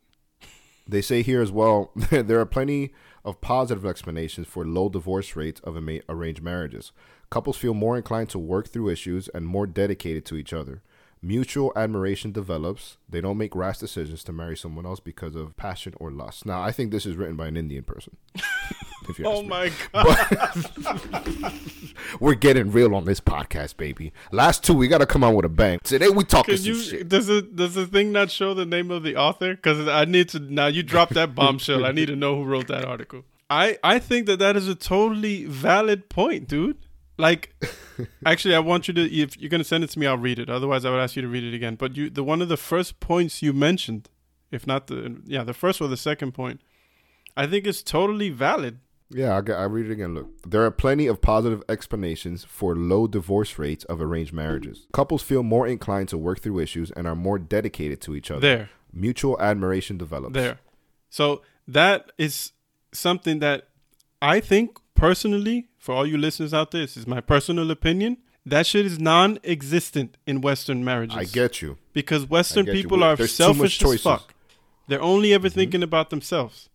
They say here as well, there are plenty of positive explanations for low divorce rates of arranged marriages. Couples feel more inclined to work through issues and more dedicated to each other. Mutual admiration develops. They don't make rash decisions to marry someone else because of passion or lust. Now, I think this is written by an Indian person. if you Oh me. my god! We're getting real on this podcast, baby. Last two, we got to come on with a bang. Today, we talking Can you? shit. Does it? Does the thing not show the name of the author? Because I need to. Now you dropped that bombshell. I need to know who wrote that article. I I think that that is a totally valid point, dude. Like, actually, I want you to. If you're gonna send it to me, I'll read it. Otherwise, I would ask you to read it again. But you, the one of the first points you mentioned, if not the yeah, the first or the second point, I think is totally valid. Yeah, I, I read it again. Look, there are plenty of positive explanations for low divorce rates of arranged marriages. Couples feel more inclined to work through issues and are more dedicated to each other. There. Mutual admiration develops. There. So that is something that I think personally, for all you listeners out there, this is my personal opinion. That shit is non-existent in Western marriages. I get you. because Western get you. people are there's selfish as. Mm-hmm. fuck. They're only ever thinking about themselves.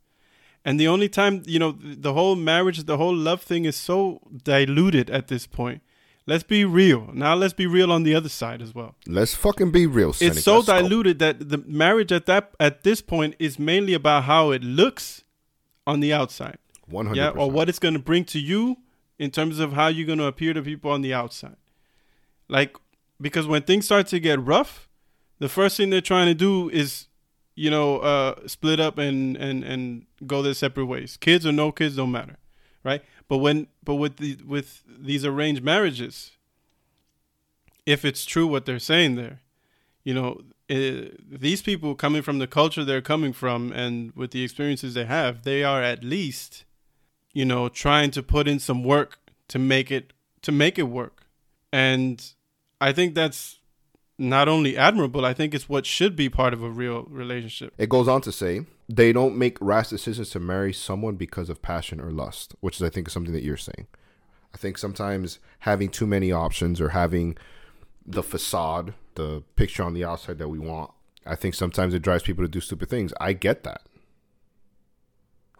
And the only time, you know, the whole marriage, the whole love thing is so diluted at this point. Let's be real. Now let's be real on the other side as well Let's fucking be real. Cynic. it's so diluted that the marriage at that at this point is mainly about how it looks on the outside. 100%. Yeah, or what it's going to bring to you in terms of how you're going to appear to people on the outside. Like because when things start to get rough, the first thing they're trying to do is you know uh split up and and and go their separate ways. Kids or no kids don't matter, right? But when but with the with these arranged marriages if it's true what they're saying there, you know, eh, these people coming from the culture they're coming from and with the experiences they have, they are at least, you know, trying to put in some work to make it to make it work. And I think that's not only admirable, I think it's what should be part of a real relationship. It goes on to say they don't make rash decisions to marry someone because of passion or lust, which is I think something that you're saying. I think sometimes having too many options or having the facade, the picture on the outside that we want, I think sometimes it drives people to do stupid things. I get that.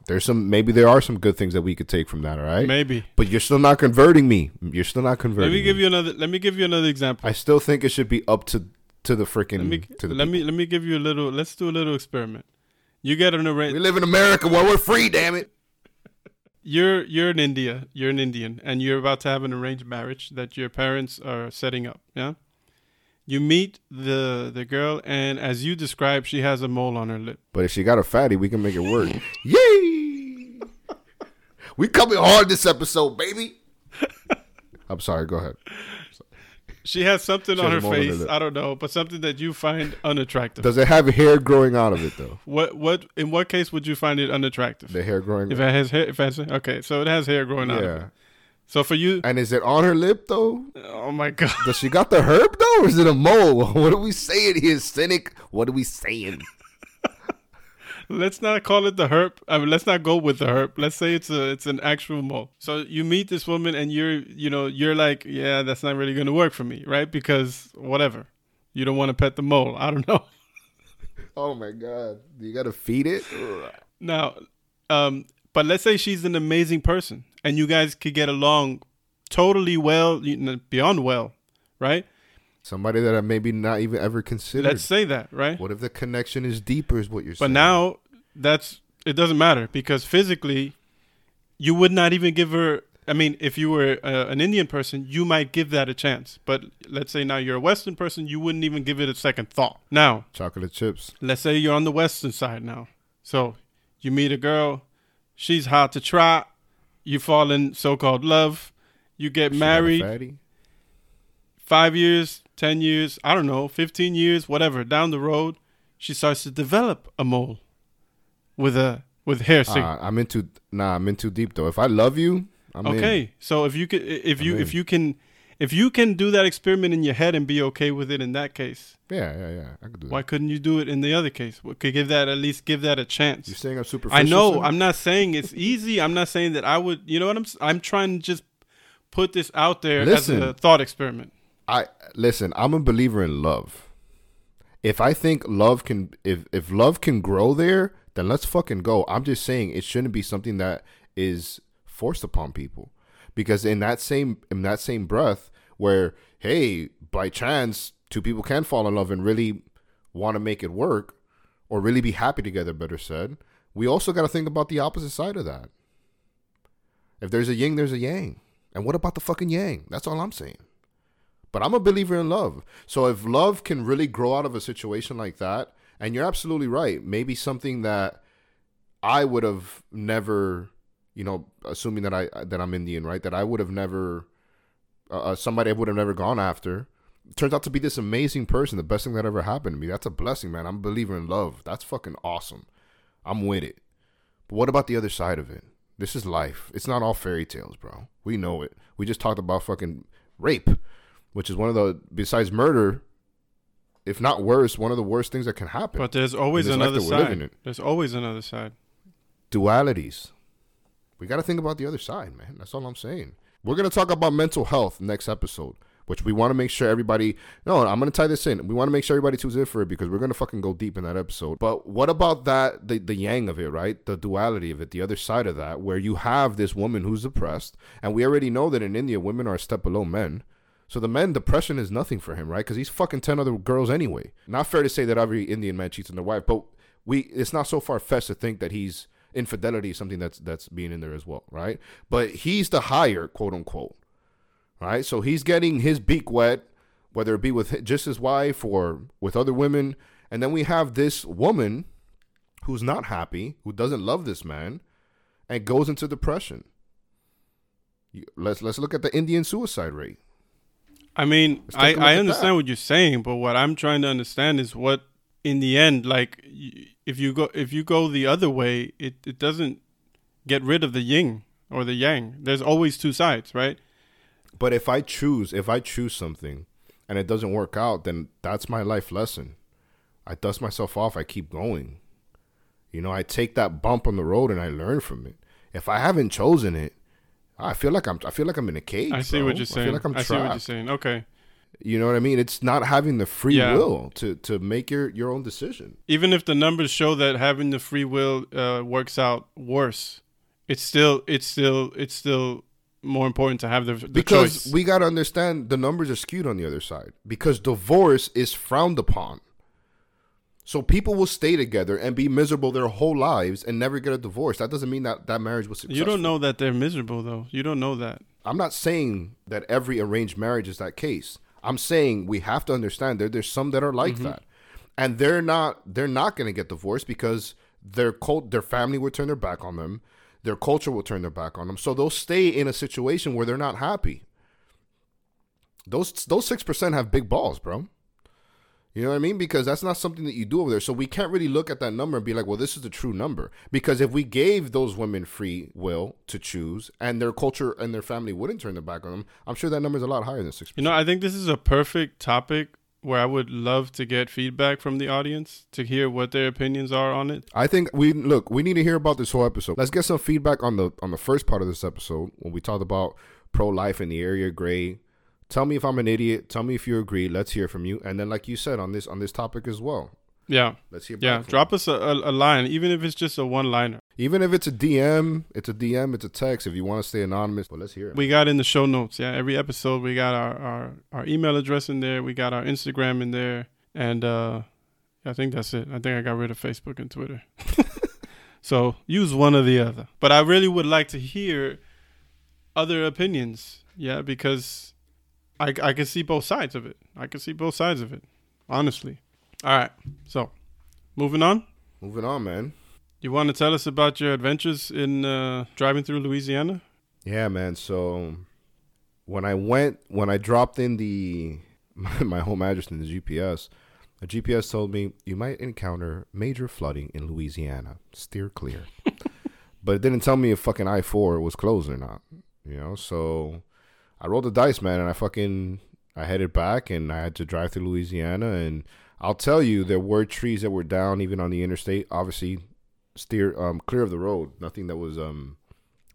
There's some maybe there are some good things that we could take from that, all right? Maybe. But you're still not converting me. You're still not converting. Let me give me. you another let me give you another example. I still think it should be up to to the freaking Let me to the let people. me let me give you a little let's do a little experiment. You get an arrange We live in America where we're free, damn it. you're you're in India, you're an Indian, and you're about to have an arranged marriage that your parents are setting up. Yeah, you meet the the girl, and as you described, she has a mole on her lip. But if she got a fatty, we can make it work. Yay! We coming hard this episode, baby. I'm sorry. Go ahead. She has something She on has her a mole on her face. I don't know, but something that you find unattractive. Does it have hair growing out of it though? what what in what case would you find it unattractive? The hair growing. If it has hair, if it has okay, so it has hair growing out yeah. So for you, And is it on her lip though? oh my god, Does she got the herb though, or is it a mole? What are we saying here, cynic? What are we saying? Let's not call it the herp. I mean, let's not go with the herp. Let's say it's a it's an actual mole. So you meet this woman and you're you know you're like yeah that's not really gonna work for me right because whatever you don't want to pet the mole. I don't know. Oh my god, you gotta feed it. Now, um, but let's say she's an amazing person and you guys could get along totally well, beyond well, right? Somebody that I maybe not even ever considered. Let's say that, right? what if the connection is deeper? Is what you're But saying? But now that's it doesn't matter because physically, you would not even give her. I mean, if you were uh, an Indian person, you might give that a chance. But let's say now you're a Western person, you wouldn't even give it a second thought. Now, chocolate chips. let's say you're on the Western side now. So you meet a girl, she's hot to try, you fall in so-called love, you get She married, five years, ten years, I don't know, fifteen years, whatever. Down the road, she starts to develop a mole with a with hair. sig- Uh, I'm into nah. I'm in too deep though. If I love you, I'm in. okay, so if you can, if you if you can, if you can do that experiment in your head and be okay with it in that case, Yeah, yeah, yeah. I could do why that. couldn't you do it in the other case? We Could give that at least give that a chance. You're saying I'm superficial. I know. I'm not saying it's easy. I'm not saying that I would. You know what I'm? I'm trying to just put this out there Listen. as a thought experiment. I listen. I'm a believer in love. If I think love can, if if love can grow there, then let's fucking go. I'm just saying it shouldn't be something that is forced upon people, because in that same in that same breath, where hey, by chance, two people can fall in love and really want to make it work, or really be happy together. Better said, we also got to think about the opposite side of that. If there's a yin, there's a yang. And what about the fucking yang? That's all I'm saying. But I'm a believer in love. So if love can really grow out of a situation like that, and you're absolutely right, maybe something that I would have never, you know, assuming that I that I'm Indian, right? That I would have never, uh, uh, somebody I would have never gone after, turns out to be this amazing person, the best thing that ever happened to me. That's a blessing, man. I'm a believer in love. That's fucking awesome. I'm with it. But what about the other side of it? This is life. It's not all fairy tales, bro. We know it. We just talked about fucking rape, which is one of the besides murder, if not worse, one of the worst things that can happen. But there's always another that we're living side. There's always another side. dualities. We got to think about the other side, man. That's all I'm saying. We're going to talk about mental health next episode, which we want to make sure everybody. No, I'm going to tie this in. We want to make sure everybody tunes in for it because we're going to fucking go deep in that episode. But what about that, the, the yang of it, right? The duality of it, the other side of that, where you have this woman who's depressed. And we already know that in India, women are a step below men. So the men, depression is nothing for him, right? Because he's fucking 10 other girls anyway. Not fair to say that every Indian man cheats on their wife, but we it's not so far fetched to think that he's infidelity is something that's that's being in there as well, right? But he's the higher, quote unquote, right? So he's getting his beak wet, whether it be with just his wife or with other women, and then we have this woman who's not happy, who doesn't love this man, and goes into depression. Let's let's look at the Indian suicide rate. I mean, I, take a look I understand that. what you're saying, but what I'm trying to understand is what, in the end, like, if you go if you go the other way, it, it doesn't get rid of the yin or the yang. There's always two sides, right? But if I choose, if I choose something and it doesn't work out, then that's my life lesson. I dust myself off, I keep going. You know, I take that bump on the road and I learn from it. If I haven't chosen it, I feel like I'm I feel like I'm in a cage. I see bro. what you're saying. I feel like I'm I see what you're saying. Okay. You know what I mean? It's not having the free Yeah. will to to make your your own decision. Even if the numbers show that having the free will uh, works out worse, it's still it's still it's still more important to have the, the because choice. we got to understand the numbers are skewed on the other side because divorce is frowned upon so people will stay together and be miserable their whole lives and never get a divorce. That doesn't mean that that marriage was successful you don't know that they're miserable though. You don't know that. i'm not saying that every arranged marriage is that case. I'm saying we have to understand there there's some that are like mm-hmm. that. And they're not they're not going to get divorced because their cult their family will turn their back on them. Their culture will turn their back on them. So they'll stay in a situation where they're not happy. Those those six percent have big balls bro you know what I mean? Because that's not something that you do over there. So we can't really look at that number and be like, well, this is the true number. Because if we gave those women free will to choose and their culture and their family wouldn't turn their back on them, I'm sure that number is a lot higher than 6%. You know, I think this is a perfect topic where I would love to get feedback from the audience to hear what their opinions are on it. I think we look. We need to hear about this whole episode. Let's get some feedback on the on the first part of this episode when we talked about pro life in the area gray. Tell me if I'm an idiot. Tell me if you agree. Let's hear from you. And then, like you said on this on this topic as well. Yeah, Let's hear. yeah. Drop us a, a, a line, even if it's just a one liner. Even if it's a DM, it's a DM, it's a text. If you want to stay anonymous, but let's hear it. We got in the show notes. Yeah, every episode we got our, our, our email address in there. We got our Instagram in there, and uh, I think that's it. I think I got rid of Facebook and Twitter. so use one or the other. But I really would like to hear other opinions. Yeah, because I I can see both sides of it. I can see both sides of it. Honestly. All right. So moving on. Moving on, man. You want to tell us about your adventures in uh, driving through Louisiana? Yeah, man. So when I went, when I dropped in the my, my home address in the GPS, the GPS told me you might encounter major flooding in Louisiana. Steer clear. but it didn't tell me if fucking I four was closed or not. You know, so I rolled the dice, man, and I fucking I headed back, and I had to drive through Louisiana, and I'll tell you, there were trees that were down even on the interstate. Obviously, steer um clear of the road. Nothing that was um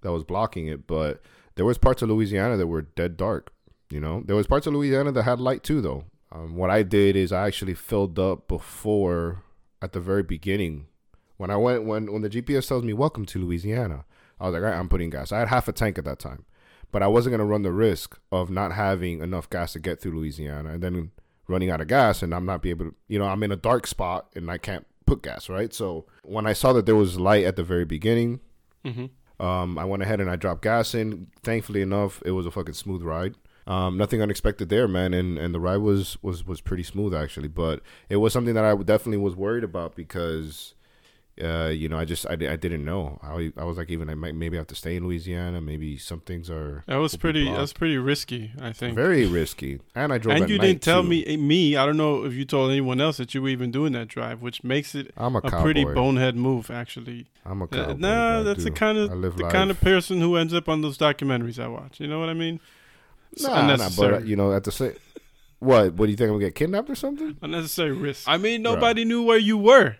that was blocking it, but there was parts of Louisiana that were dead dark. You know, there was parts of Louisiana that had light too, though. Um, what I did is I actually filled up before at the very beginning. When I went, when when the GPS tells me "Welcome to Louisiana," I was like, "All right, I'm putting gas." I had half a tank at that time, but I wasn't gonna run the risk of not having enough gas to get through Louisiana and then running out of gas, and I'm not be able to. You know, I'm in a dark spot and I can't put gas, right? So when I saw that there was light at the very beginning, Mm-hmm. um, I went ahead and I dropped gas in. Thankfully enough, it was a fucking smooth ride. Um, nothing unexpected there, man, and and the ride was was was pretty smooth actually. But it was something that I definitely was worried about because, uh, you know, I just I, I didn't know. I I was like, even I might maybe have to stay in Louisiana. Maybe some things are That was pretty. blocked. That's pretty risky. I think. very risky. And I drove. and at you night, didn't tell too. me me. I don't know if you told anyone else that you were even doing that drive, which makes it I'm a, a pretty bonehead move, actually. I'm a Uh, cowboy. nah, that's the kind of the life. kind of person who ends up on those documentaries I watch. You know what I mean? It's Nah, nah, but uh, you know, at the same. What? What do you think I'm gonna get kidnapped or something? unnecessary risk. I mean, nobody knew where you were.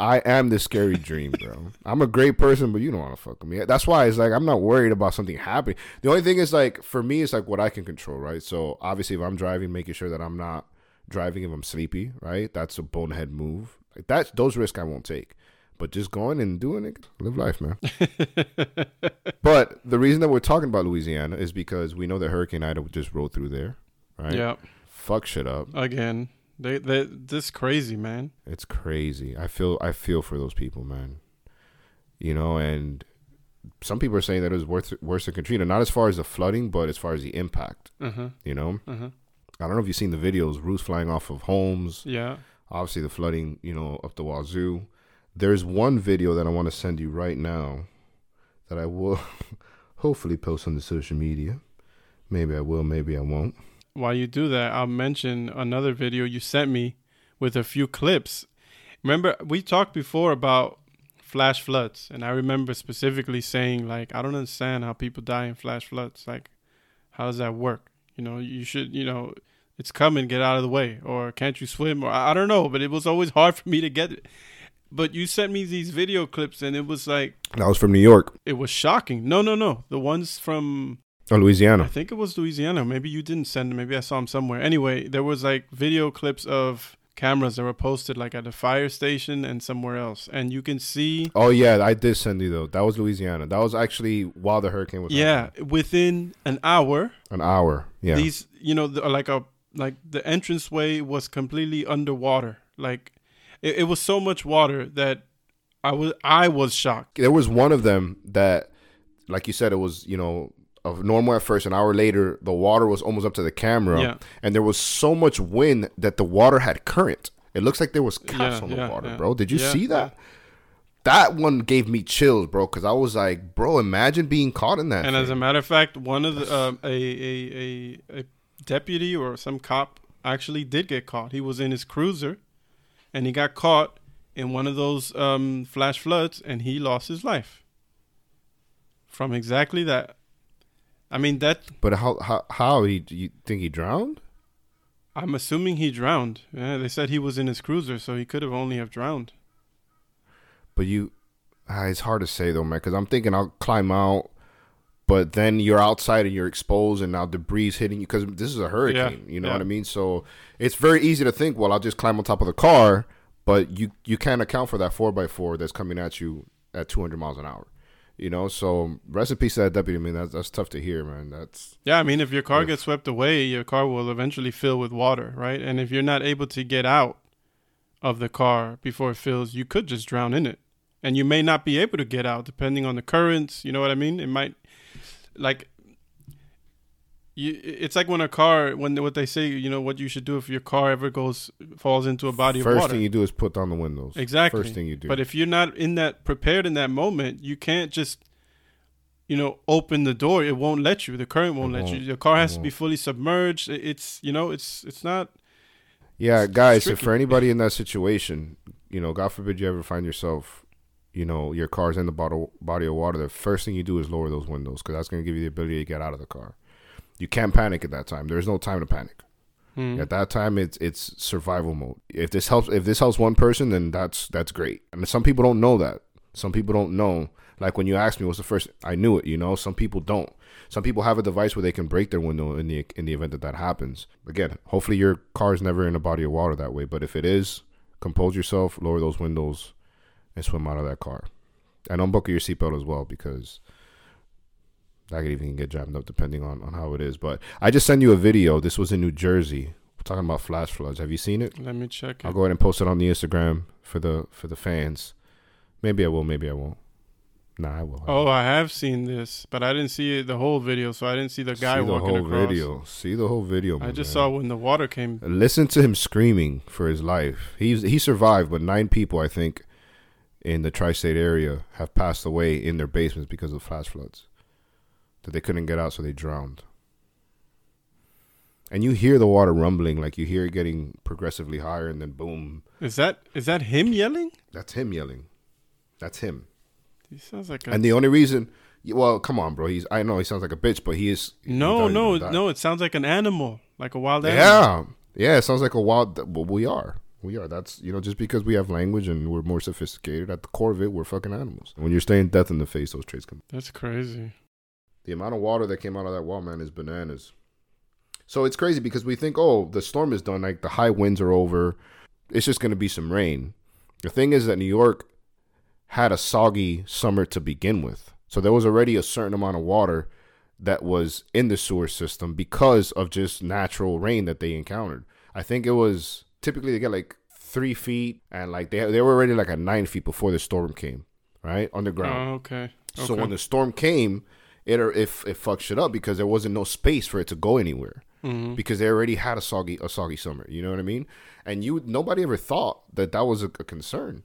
I am the scary dream, bro. I'm a great person, but you don't want to fuck with me. That's why it's like I'm not worried about something happening. The only thing is like for me, it's like what I can control, right? So obviously, if I'm driving, making sure that I'm not driving if I'm sleepy, right? That's a bonehead move. Like that's those risks I won't take. But just going and doing it, live life, man. but the reason that we're talking about Louisiana is because we know that Hurricane Ida just rolled through there, right? Yeah. Fuck shit up. Again, they they this crazy man. It's crazy. I feel I feel for those people, man. You know, and some people are saying that it was worse worse than Katrina, not as far as the flooding, but as far as the impact. Huh. You know, huh. I don't know if you've seen the videos, roofs flying off of homes. Yeah. Obviously, the flooding, you know, up the wazoo. There's one video that I want to send you right now that I will hopefully post on the social media. Maybe I will, maybe I won't. While you do that, I'll mention another video you sent me with a few clips. Remember, we talked before about flash floods, and I remember specifically saying, like, I don't understand how people die in flash floods. Like, how does that work? You know, you should, you know, it's coming, get out of the way, or can't you swim, or I I don't know, but it was always hard for me to get it. But you sent me these video clips, and it was like, That was from New York, it was shocking. No, no, no. The ones from Oh, or I think it was Louisiana. Maybe you didn't send them. Maybe I saw them somewhere. Anyway, there was like video clips of cameras that were posted like at a fire station and somewhere else, and you can see. Oh yeah, I did send you though. That was Louisiana. That was actually while the hurricane was. Yeah, happening. within an hour, an hour. Yeah, these you know the, like a like the entranceway was completely underwater. Like it, it was so much water that I was I was shocked. there was one of them that, like you said, it was you know of normal at first. An hour later, the water was almost up to the camera, Yeah. and there was so much wind that the water had current. It looks like there was caps Yeah, on the yeah, water, bro. Did you see that? That one gave me chills, bro, because I was like, bro, imagine being caught in that. And as a matter of fact, one of the um, a, a a a deputy or some cop actually did get caught. He was in his cruiser, and he got caught in one of those um, flash floods, and he lost his life from exactly that. I mean that but how how how he you think he drowned? I'm assuming he drowned. Yeah, they said he was in his cruiser, so he could have only have drowned. But you, ah, it's hard to say though, man. Because I'm thinking I'll climb out, but then you're outside and you're exposed, and now debris hitting you. Because this is a hurricane, you know yeah. what I mean. So it's very easy to think, well, I'll just climb on top of the car, but you you can't account for that four x four that's coming at you at 200 miles an hour. You know, so rest in peace to that deputy. I mean, that's that's tough to hear, man. That's Yeah, I mean, if your car If- gets swept away, your car will eventually fill with water, right? And if you're not able to get out of the car before it fills, you could just drown in it. And you may not be able to get out depending on the currents, you know what I mean? It might like you it's like when a car when what they say, you know, what you should do if your car ever goes falls into a body first of water. First thing you do is put down the windows. Exactly. First thing you do. But if you're not in that prepared in that moment, you can't just you know open the door. It won't let you. The current won't It let you. won't. Your car has to be fully submerged. It's you know it's it's not. Yeah, It's guys, if for anybody in that situation, you know, God forbid you ever find yourself, you know, your car's in the bottle, body of water, the first thing you do is lower those windows because that's going to give you the ability to get out of the car. You can't panic at that time. There's no time to panic. Hmm. At that time, it's it's survival mode. If this helps, if this helps one person, then that's that's great. And some people don't know that. Some people don't know. Like when you asked me, what's the first? I knew it. You know, some people don't. Some people have a device where they can break their window in the in the event that that happens. Again, hopefully your car is never in a body of water that way. But if it is, compose yourself, lower those windows, and swim out of that car. And unbuckle your seatbelt as well because that could even get jammed up depending on, on how it is. But I just sent you a video. This was in New Jersey. We're talking about flash floods. Have you seen it? Let me check I'll it. go ahead and post it on the Instagram for the for the fans. Maybe I will, maybe I won't. Nah, I will. Oh. I have seen this, but I didn't see it, the whole video, so I didn't see the guy See the walking whole across. video. See the whole video. I just man. saw when the water came. Listen to him screaming for his life. He's he survived, but nine people I think in the tri-state area have passed away in their basements because of flash floods. That they couldn't get out, so they drowned. And you hear the water rumbling, like you hear it getting progressively higher, and then boom. Is that is that him yelling? That's him yelling. That's him. He sounds like a And the only reason, well, come on, bro. He's I know he sounds like a bitch, but he is. no, does- no, no. It sounds like an animal, like a wild animal. Yeah, yeah. It sounds like a wild. Well, we are. We are. That's you know, just because we have language and we're more sophisticated, at the core of it, we're fucking animals. When you're staring death in the face, those traits come. That's crazy. The amount of water that came out of that wall, man, is bananas. So it's crazy because we think, oh, the storm is done. Like the high winds are over. It's just going to be some rain. The thing is that New York had a soggy summer to begin with. So there was already a certain amount of water that was in the sewer system because of just natural rain that they encountered. I think it was typically they get like three feet and like they they were already like at nine feet before the storm came, right? Underground. Oh, okay. So when the storm came, it or if it fucked shit up because there wasn't no space for it to go anywhere Mhm. because they already had a soggy a soggy summer. You know what I mean? And you nobody ever thought that that was a, a concern.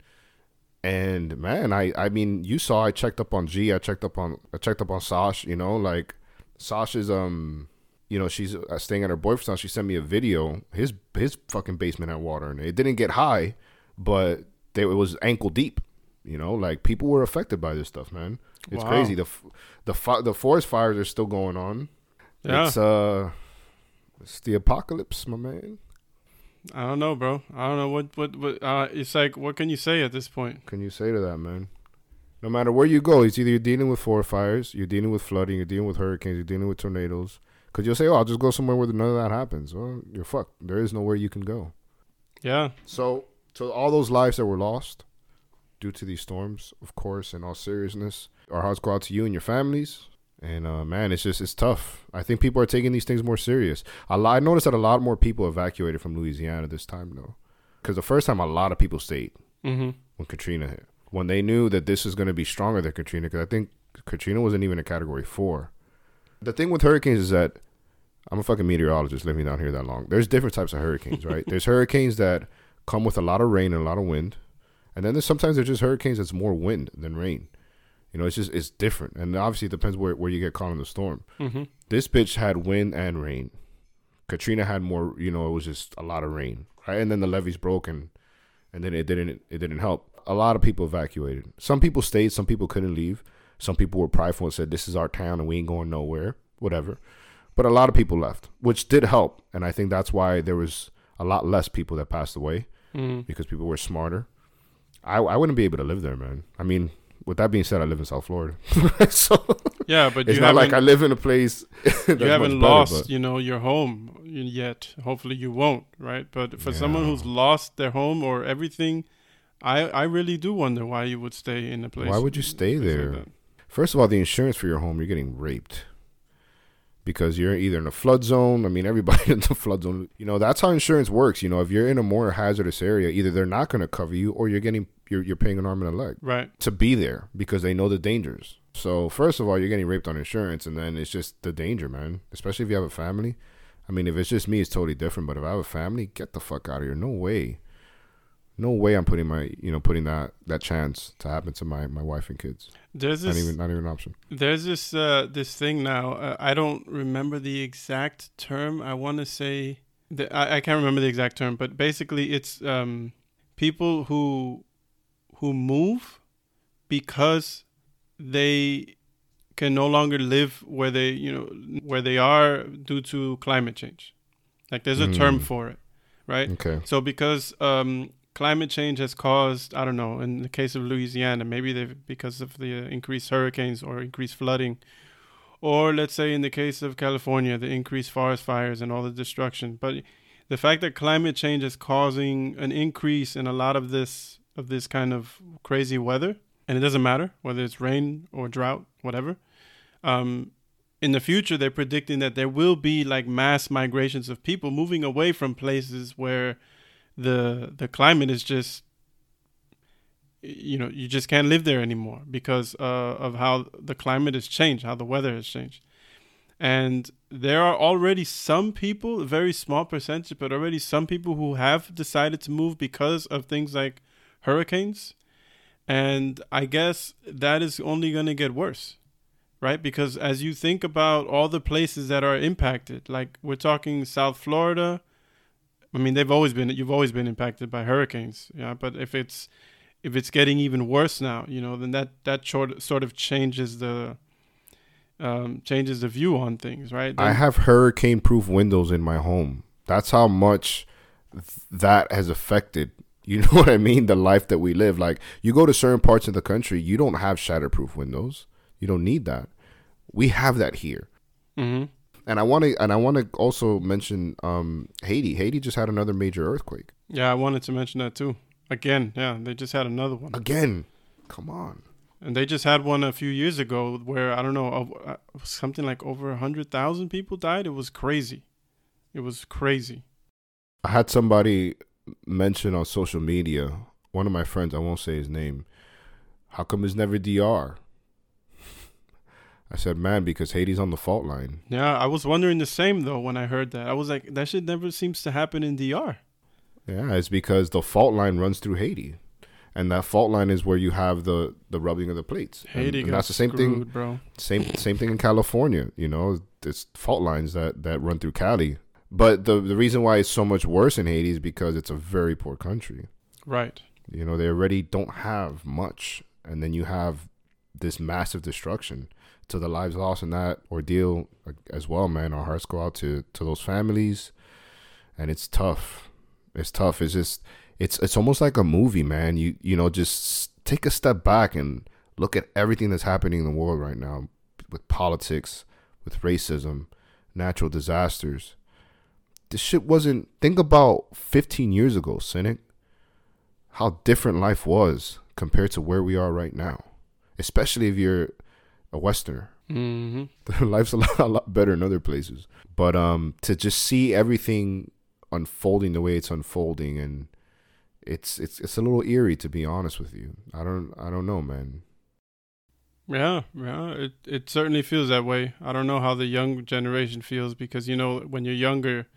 And man, I I mean, you saw I checked up on G, I checked up on I checked up on Sash. You know, like Sash is um. You know, she's uh, staying at her boyfriend's house. She sent me a video. His his fucking basement had water in it. It didn't get high, but they, it was ankle deep. You know, like people were affected by this stuff, man. It's Wow. crazy. The f- the fi- the forest fires are still going on. Yeah. It's uh it's the apocalypse, my man. I don't know, bro. I don't know what what what. Uh, it's like, what can you say at this point? Can you say to that, man? No matter where you go, it's either you're dealing with forest fires, you're dealing with flooding, you're dealing with hurricanes, you're dealing with tornadoes. Because you'll say, oh, I'll just go somewhere where none of that happens. Well, you're fucked. There is nowhere you can go. Yeah. So, to all those lives that were lost due to these storms, of course, in all seriousness, our hearts go out to you and your families. And uh, man, it's just it's tough. I think people are taking these things more serious. A lot, I noticed that a lot more people evacuated from Louisiana this time, though, because the first time a lot of people stayed Mm-hmm. when Katrina hit, when they knew that this is going to be stronger than Katrina, because I think Katrina wasn't even a Category Four. The thing with hurricanes is that I'm a fucking meteorologist living down here that long. There's different types of hurricanes, right? there's hurricanes that come with a lot of rain and a lot of wind, and then there's sometimes there's just hurricanes that's more wind than rain. You know, it's just it's different, and obviously it depends where where you get caught in the storm. Mm-hmm. This bitch had wind and rain. Katrina had more, you know, it was just a lot of rain, right? And then the levees broke and and then it didn't it didn't help. A lot of people evacuated. Some people stayed, some people couldn't leave. Some people were prideful and said, "This is our town and we ain't going nowhere." Whatever. But a lot of people left, which did help, and I think that's why there was a lot less people that passed away Mm. because people were smarter. I I wouldn't be able to live there, man. I mean, with that being said, I live in South Florida, so Yeah, but it's you not like I live in a place. you haven't better, lost but- you know your home yet. Hopefully you won't, right? But for someone who's lost their home or everything, I I really do wonder why you would stay in a place. Why would you stay place like there? First of all, the insurance for your home, you're getting raped because you're either in a flood zone. I mean, everybody in the flood zone. You know, that's how insurance works. You know, if you're in a more hazardous area, either they're not going to cover you, or you're getting you're you're paying an arm and a leg Right. to be there because they know the dangers. So first of all, you're getting raped on insurance, and then it's just the danger, man. Especially if you have a family. I mean, if it's just me, it's totally different. But if I have a family, get the fuck out of here. No way. No way. I'm putting my, you know, putting that that chance to happen to my my wife and kids. There's Not this even not even an option. There's this uh, this thing now. Uh, I don't remember the exact term. I want to say the, I, I can't remember the exact term, but basically it's um, people who who move because they can no longer live where they you know where they are due to climate change. Like there's a term Mm. for it, right? Okay. So because um, climate change has caused, I don't know, in the case of Louisiana, maybe they because of the uh, increased hurricanes or increased flooding, or let's say in the case of California, the increased forest fires and all the destruction. But the fact that climate change is causing an increase in a lot of this of this kind of crazy weather, and it doesn't matter whether it's rain or drought, whatever. Um, in the future, they're predicting that there will be like mass migrations of people moving away from places where the the climate is just you know you just can't live there anymore because uh, of how the climate has changed, how the weather has changed, and there are already some people, a very small percentage, but already some people who have decided to move because of things like hurricanes, and I guess that is only going to get worse right? Because as you think about all the places that are impacted, like we're talking South Florida, I mean they've always been you've always been impacted by hurricanes, yeah. But if it's if it's getting even worse now, you know, then that that sort sort of changes the um, changes the view on things, right? I have hurricane proof windows in my home. That's how much th- that has affected. You know what I mean? The life that we live. Like you go to certain parts of the country, you don't have shatterproof windows. You don't need that. We have that here. Mhm. And I want to and I want to also mention um, Haiti. Haiti just had another major earthquake. Yeah, I wanted to mention that too. Again, yeah, they just had another one. Again. Come on. And they just had one a few years ago where I don't know uh, something like over a hundred thousand people died. It was crazy. It was crazy. I had somebody mention on social media, one of my friends, I won't say his name, how come it's never DR? I said, man, because Haiti's on the fault line. Yeah, I was wondering the same though when I heard that. I was like, that shit never seems to happen in DR. Yeah, it's because the fault line runs through Haiti. And that fault line is where you have the, the rubbing of the plates. Haiti and, got that's the same thing screwed, bro. Same same thing in California. You know, it's fault lines that that run through Cali. But the the reason why it's so much worse in Haiti is because it's a very poor country. Right. You know, they already don't have much, and then you have this massive destruction. To the lives lost in that ordeal as well, man. Our hearts go out to to those families, and it's tough. It's tough. It's just it's it's almost like a movie, man. You you know, just take a step back and look at everything that's happening in the world right now with politics, with racism, natural disasters. This shit wasn't. Think about 15 years ago, cynic. How different life was compared to where we are right now, especially if you're a Westerner. Mm-hmm. Life's a lot, a lot better in other places. But um, to just see everything unfolding the way it's unfolding, and it's it's it's a little eerie to be honest with you. I don't I don't know, man. Yeah, yeah. It it certainly feels that way. I don't know how the young generation feels because you know when you're younger,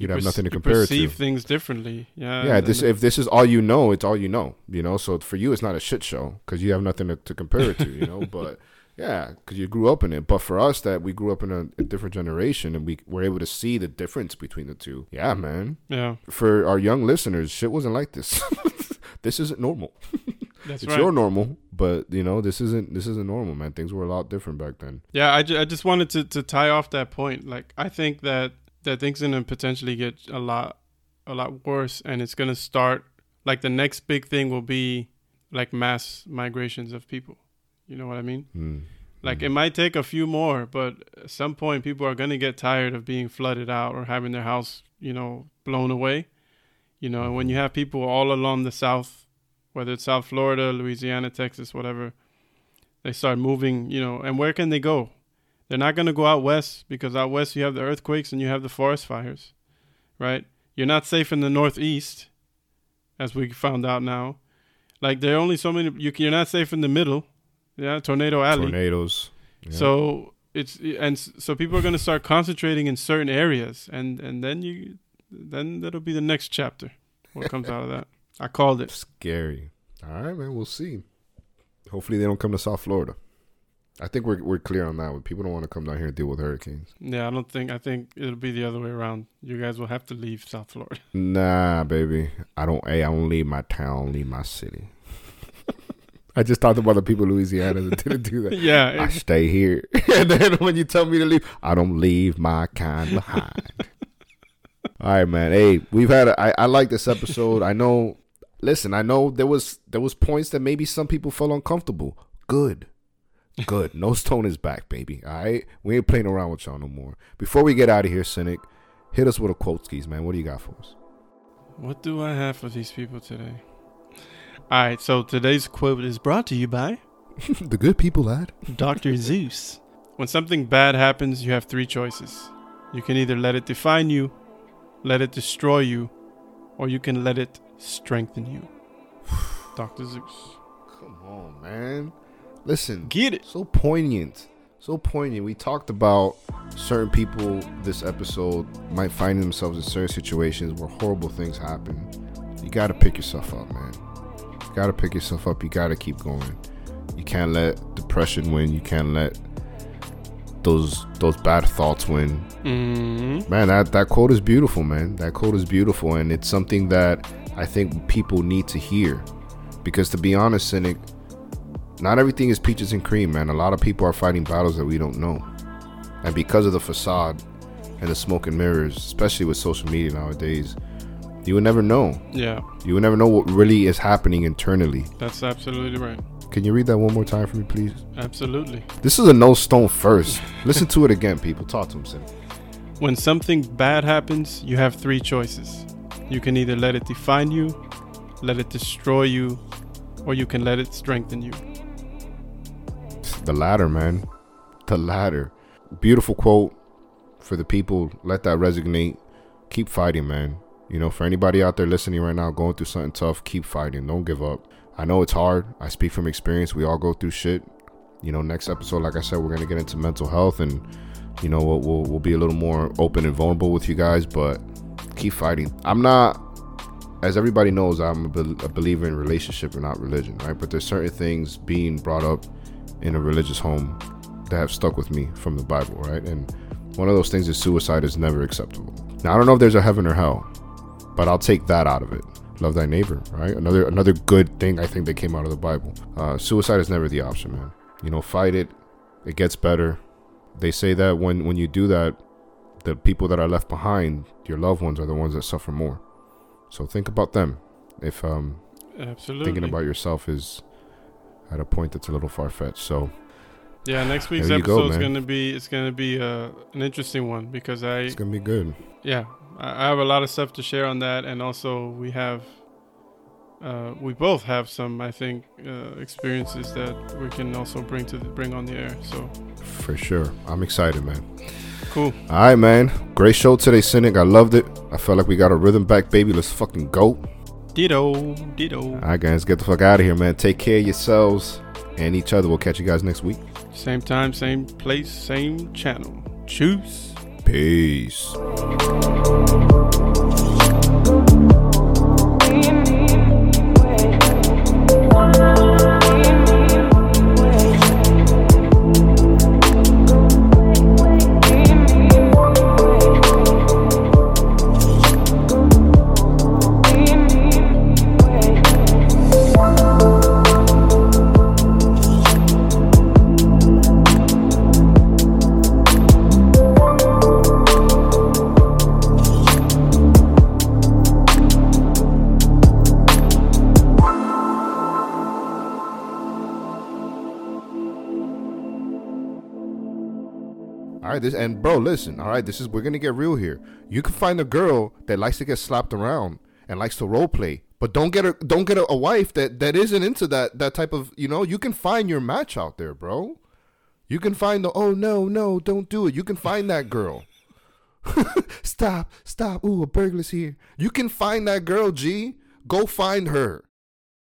You'd you have perce- nothing to compare it to. perceive things differently. Yeah. yeah, this if this is all you know, it's all you know. You know, so for you, it's not a shit show because you have nothing to, to compare it to. You know, but yeah, because you grew up in it. But for us, that we grew up in a, a different generation and we were able to see the difference between the two. Yeah, man. yeah, For our young listeners, shit wasn't like this. this isn't normal. that's it's right. your normal, but you know, this isn't this isn't normal, man. Things were a lot different back then. Yeah, I, ju- I just wanted to, to tie off that point. Like, I think that that things gonna potentially get a lot a lot worse, and it's gonna start like the next big thing will be like mass migrations of people. You know what I mean? Mm. Like it might take a few more, but at some point people are gonna get tired of being flooded out or having their house, you know, blown away. You know, and when you have people all along the south, whether it's South Florida, Louisiana, Texas, whatever, they start moving, you know, and where can they go? They're not gonna go out west because out west you have the earthquakes and you have the forest fires. Right? You're not safe in the northeast, as we found out now. Like there are only so many you can, you're not safe in the middle. Yeah, tornado alley. Tornadoes. Yeah. So it's and so people are going to start concentrating in certain areas, and and then you then that'll be the next chapter. What comes out of that? I called it. scary. All right, man. We'll see. Hopefully, they don't come to South Florida. I think we're we're clear on that one. People don't want to come down here and deal with hurricanes. Yeah, I don't think I think it'll be the other way around. You guys will have to leave South Florida. Nah, baby. I don't. Hey, I don't leave my town. Leave my city. I just talked about the people in Louisiana that didn't do that. yeah, I stay here, and then when you tell me to leave, I don't leave my kind behind. All right, man. Hey, we've had. A, I I like this episode. I know. Listen, I know there was there was points that maybe some people felt uncomfortable. Good, good. no stone is back, baby. All right, we ain't playing around with y'all no more. Before we get out of here, cynic, hit us with a quote skis, man. What do you got for us? what do I have for these people today? All right, so today's quote is brought to you by the good people, lad. Dr. Seuss. When something bad happens, you have three choices. You can either let it define you, let it destroy you, or you can let it strengthen you. Dr. Seuss. Come on, man. Listen, Get it. so poignant so poignant. We talked about certain people this episode might find themselves in certain situations where horrible things happen. You gotta pick yourself up man. You gotta pick yourself up. You gotta keep going. You can't let depression win. You can't let those those bad thoughts win. Hmm man that that quote is beautiful man. That quote is beautiful and it's something that i think people need to hear. Because to be honest cynic not everything is peaches and cream man. A lot of people are fighting battles that we don't know. And because of the facade and the smoke and mirrors especially with social media nowadays you will never know. Yeah, you will never know what really is happening internally. That's absolutely right. can you read that one more time for me please? Absolutely. this is a no stone first. Listen to it again people. Talk to him cynic When something bad happens, you have three choices. You can either let it define you, let it destroy you, or you can let it strengthen you. The latter, man. The latter. Beautiful quote for the people. Let that resonate. Keep fighting, man. You know, for anybody out there listening right now, going through something tough, keep fighting. Don't give up. I know it's hard. I speak from experience. We all go through shit. You know, next episode, like I said, we're gonna get into mental health, and you know, we'll we'll, we'll be a little more open and vulnerable with you guys. But keep fighting. I'm not, as everybody knows, I'm a, bel a believer in relationship and not religion, right? But there's certain things being brought up in a religious home that have stuck with me from the Bible, right? And one of those things is suicide is never acceptable. Now I don't know if there's a heaven or hell, but I'll take that out of it. Love thy neighbor, right? Another another good thing I think that came out of the Bible. Uh, suicide is never the option, man. You know, fight it. It gets better. They say that when when you do that, the people that are left behind, your loved ones, are the ones that suffer more. So think about them. If um, Absolutely. thinking about yourself is at a point that's a little far fetched. So yeah, next week's you go, episode is gonna be it's gonna be uh, an interesting one because I it's gonna be good. yeah I I have a lot of stuff to share on that, and also we have uh, we both have some I think uh, experiences that we can also bring to the, bring on the air. So For sure. I'm excited, man. cool. All right, man. Great show today, Cynic. I loved it. I felt like we got a rhythm back, baby. Let's fucking go. Ditto, ditto. All right, guys. Get the fuck out of here, man. Take care of yourselves and each other. We'll catch you guys next week. Same time, same place, same channel. Choose. Peace. Right, this and bro, listen. All right, this is we're gonna get real here. You can find a girl that likes to get slapped around and likes to role play, but don't get a don't get a, a wife that that isn't into that that type of you know. You can find your match out there, bro. You can find the oh no no don't do it. You can find that girl. stop stop. Ooh, a burglar's here. You can find that girl, G. Go find her.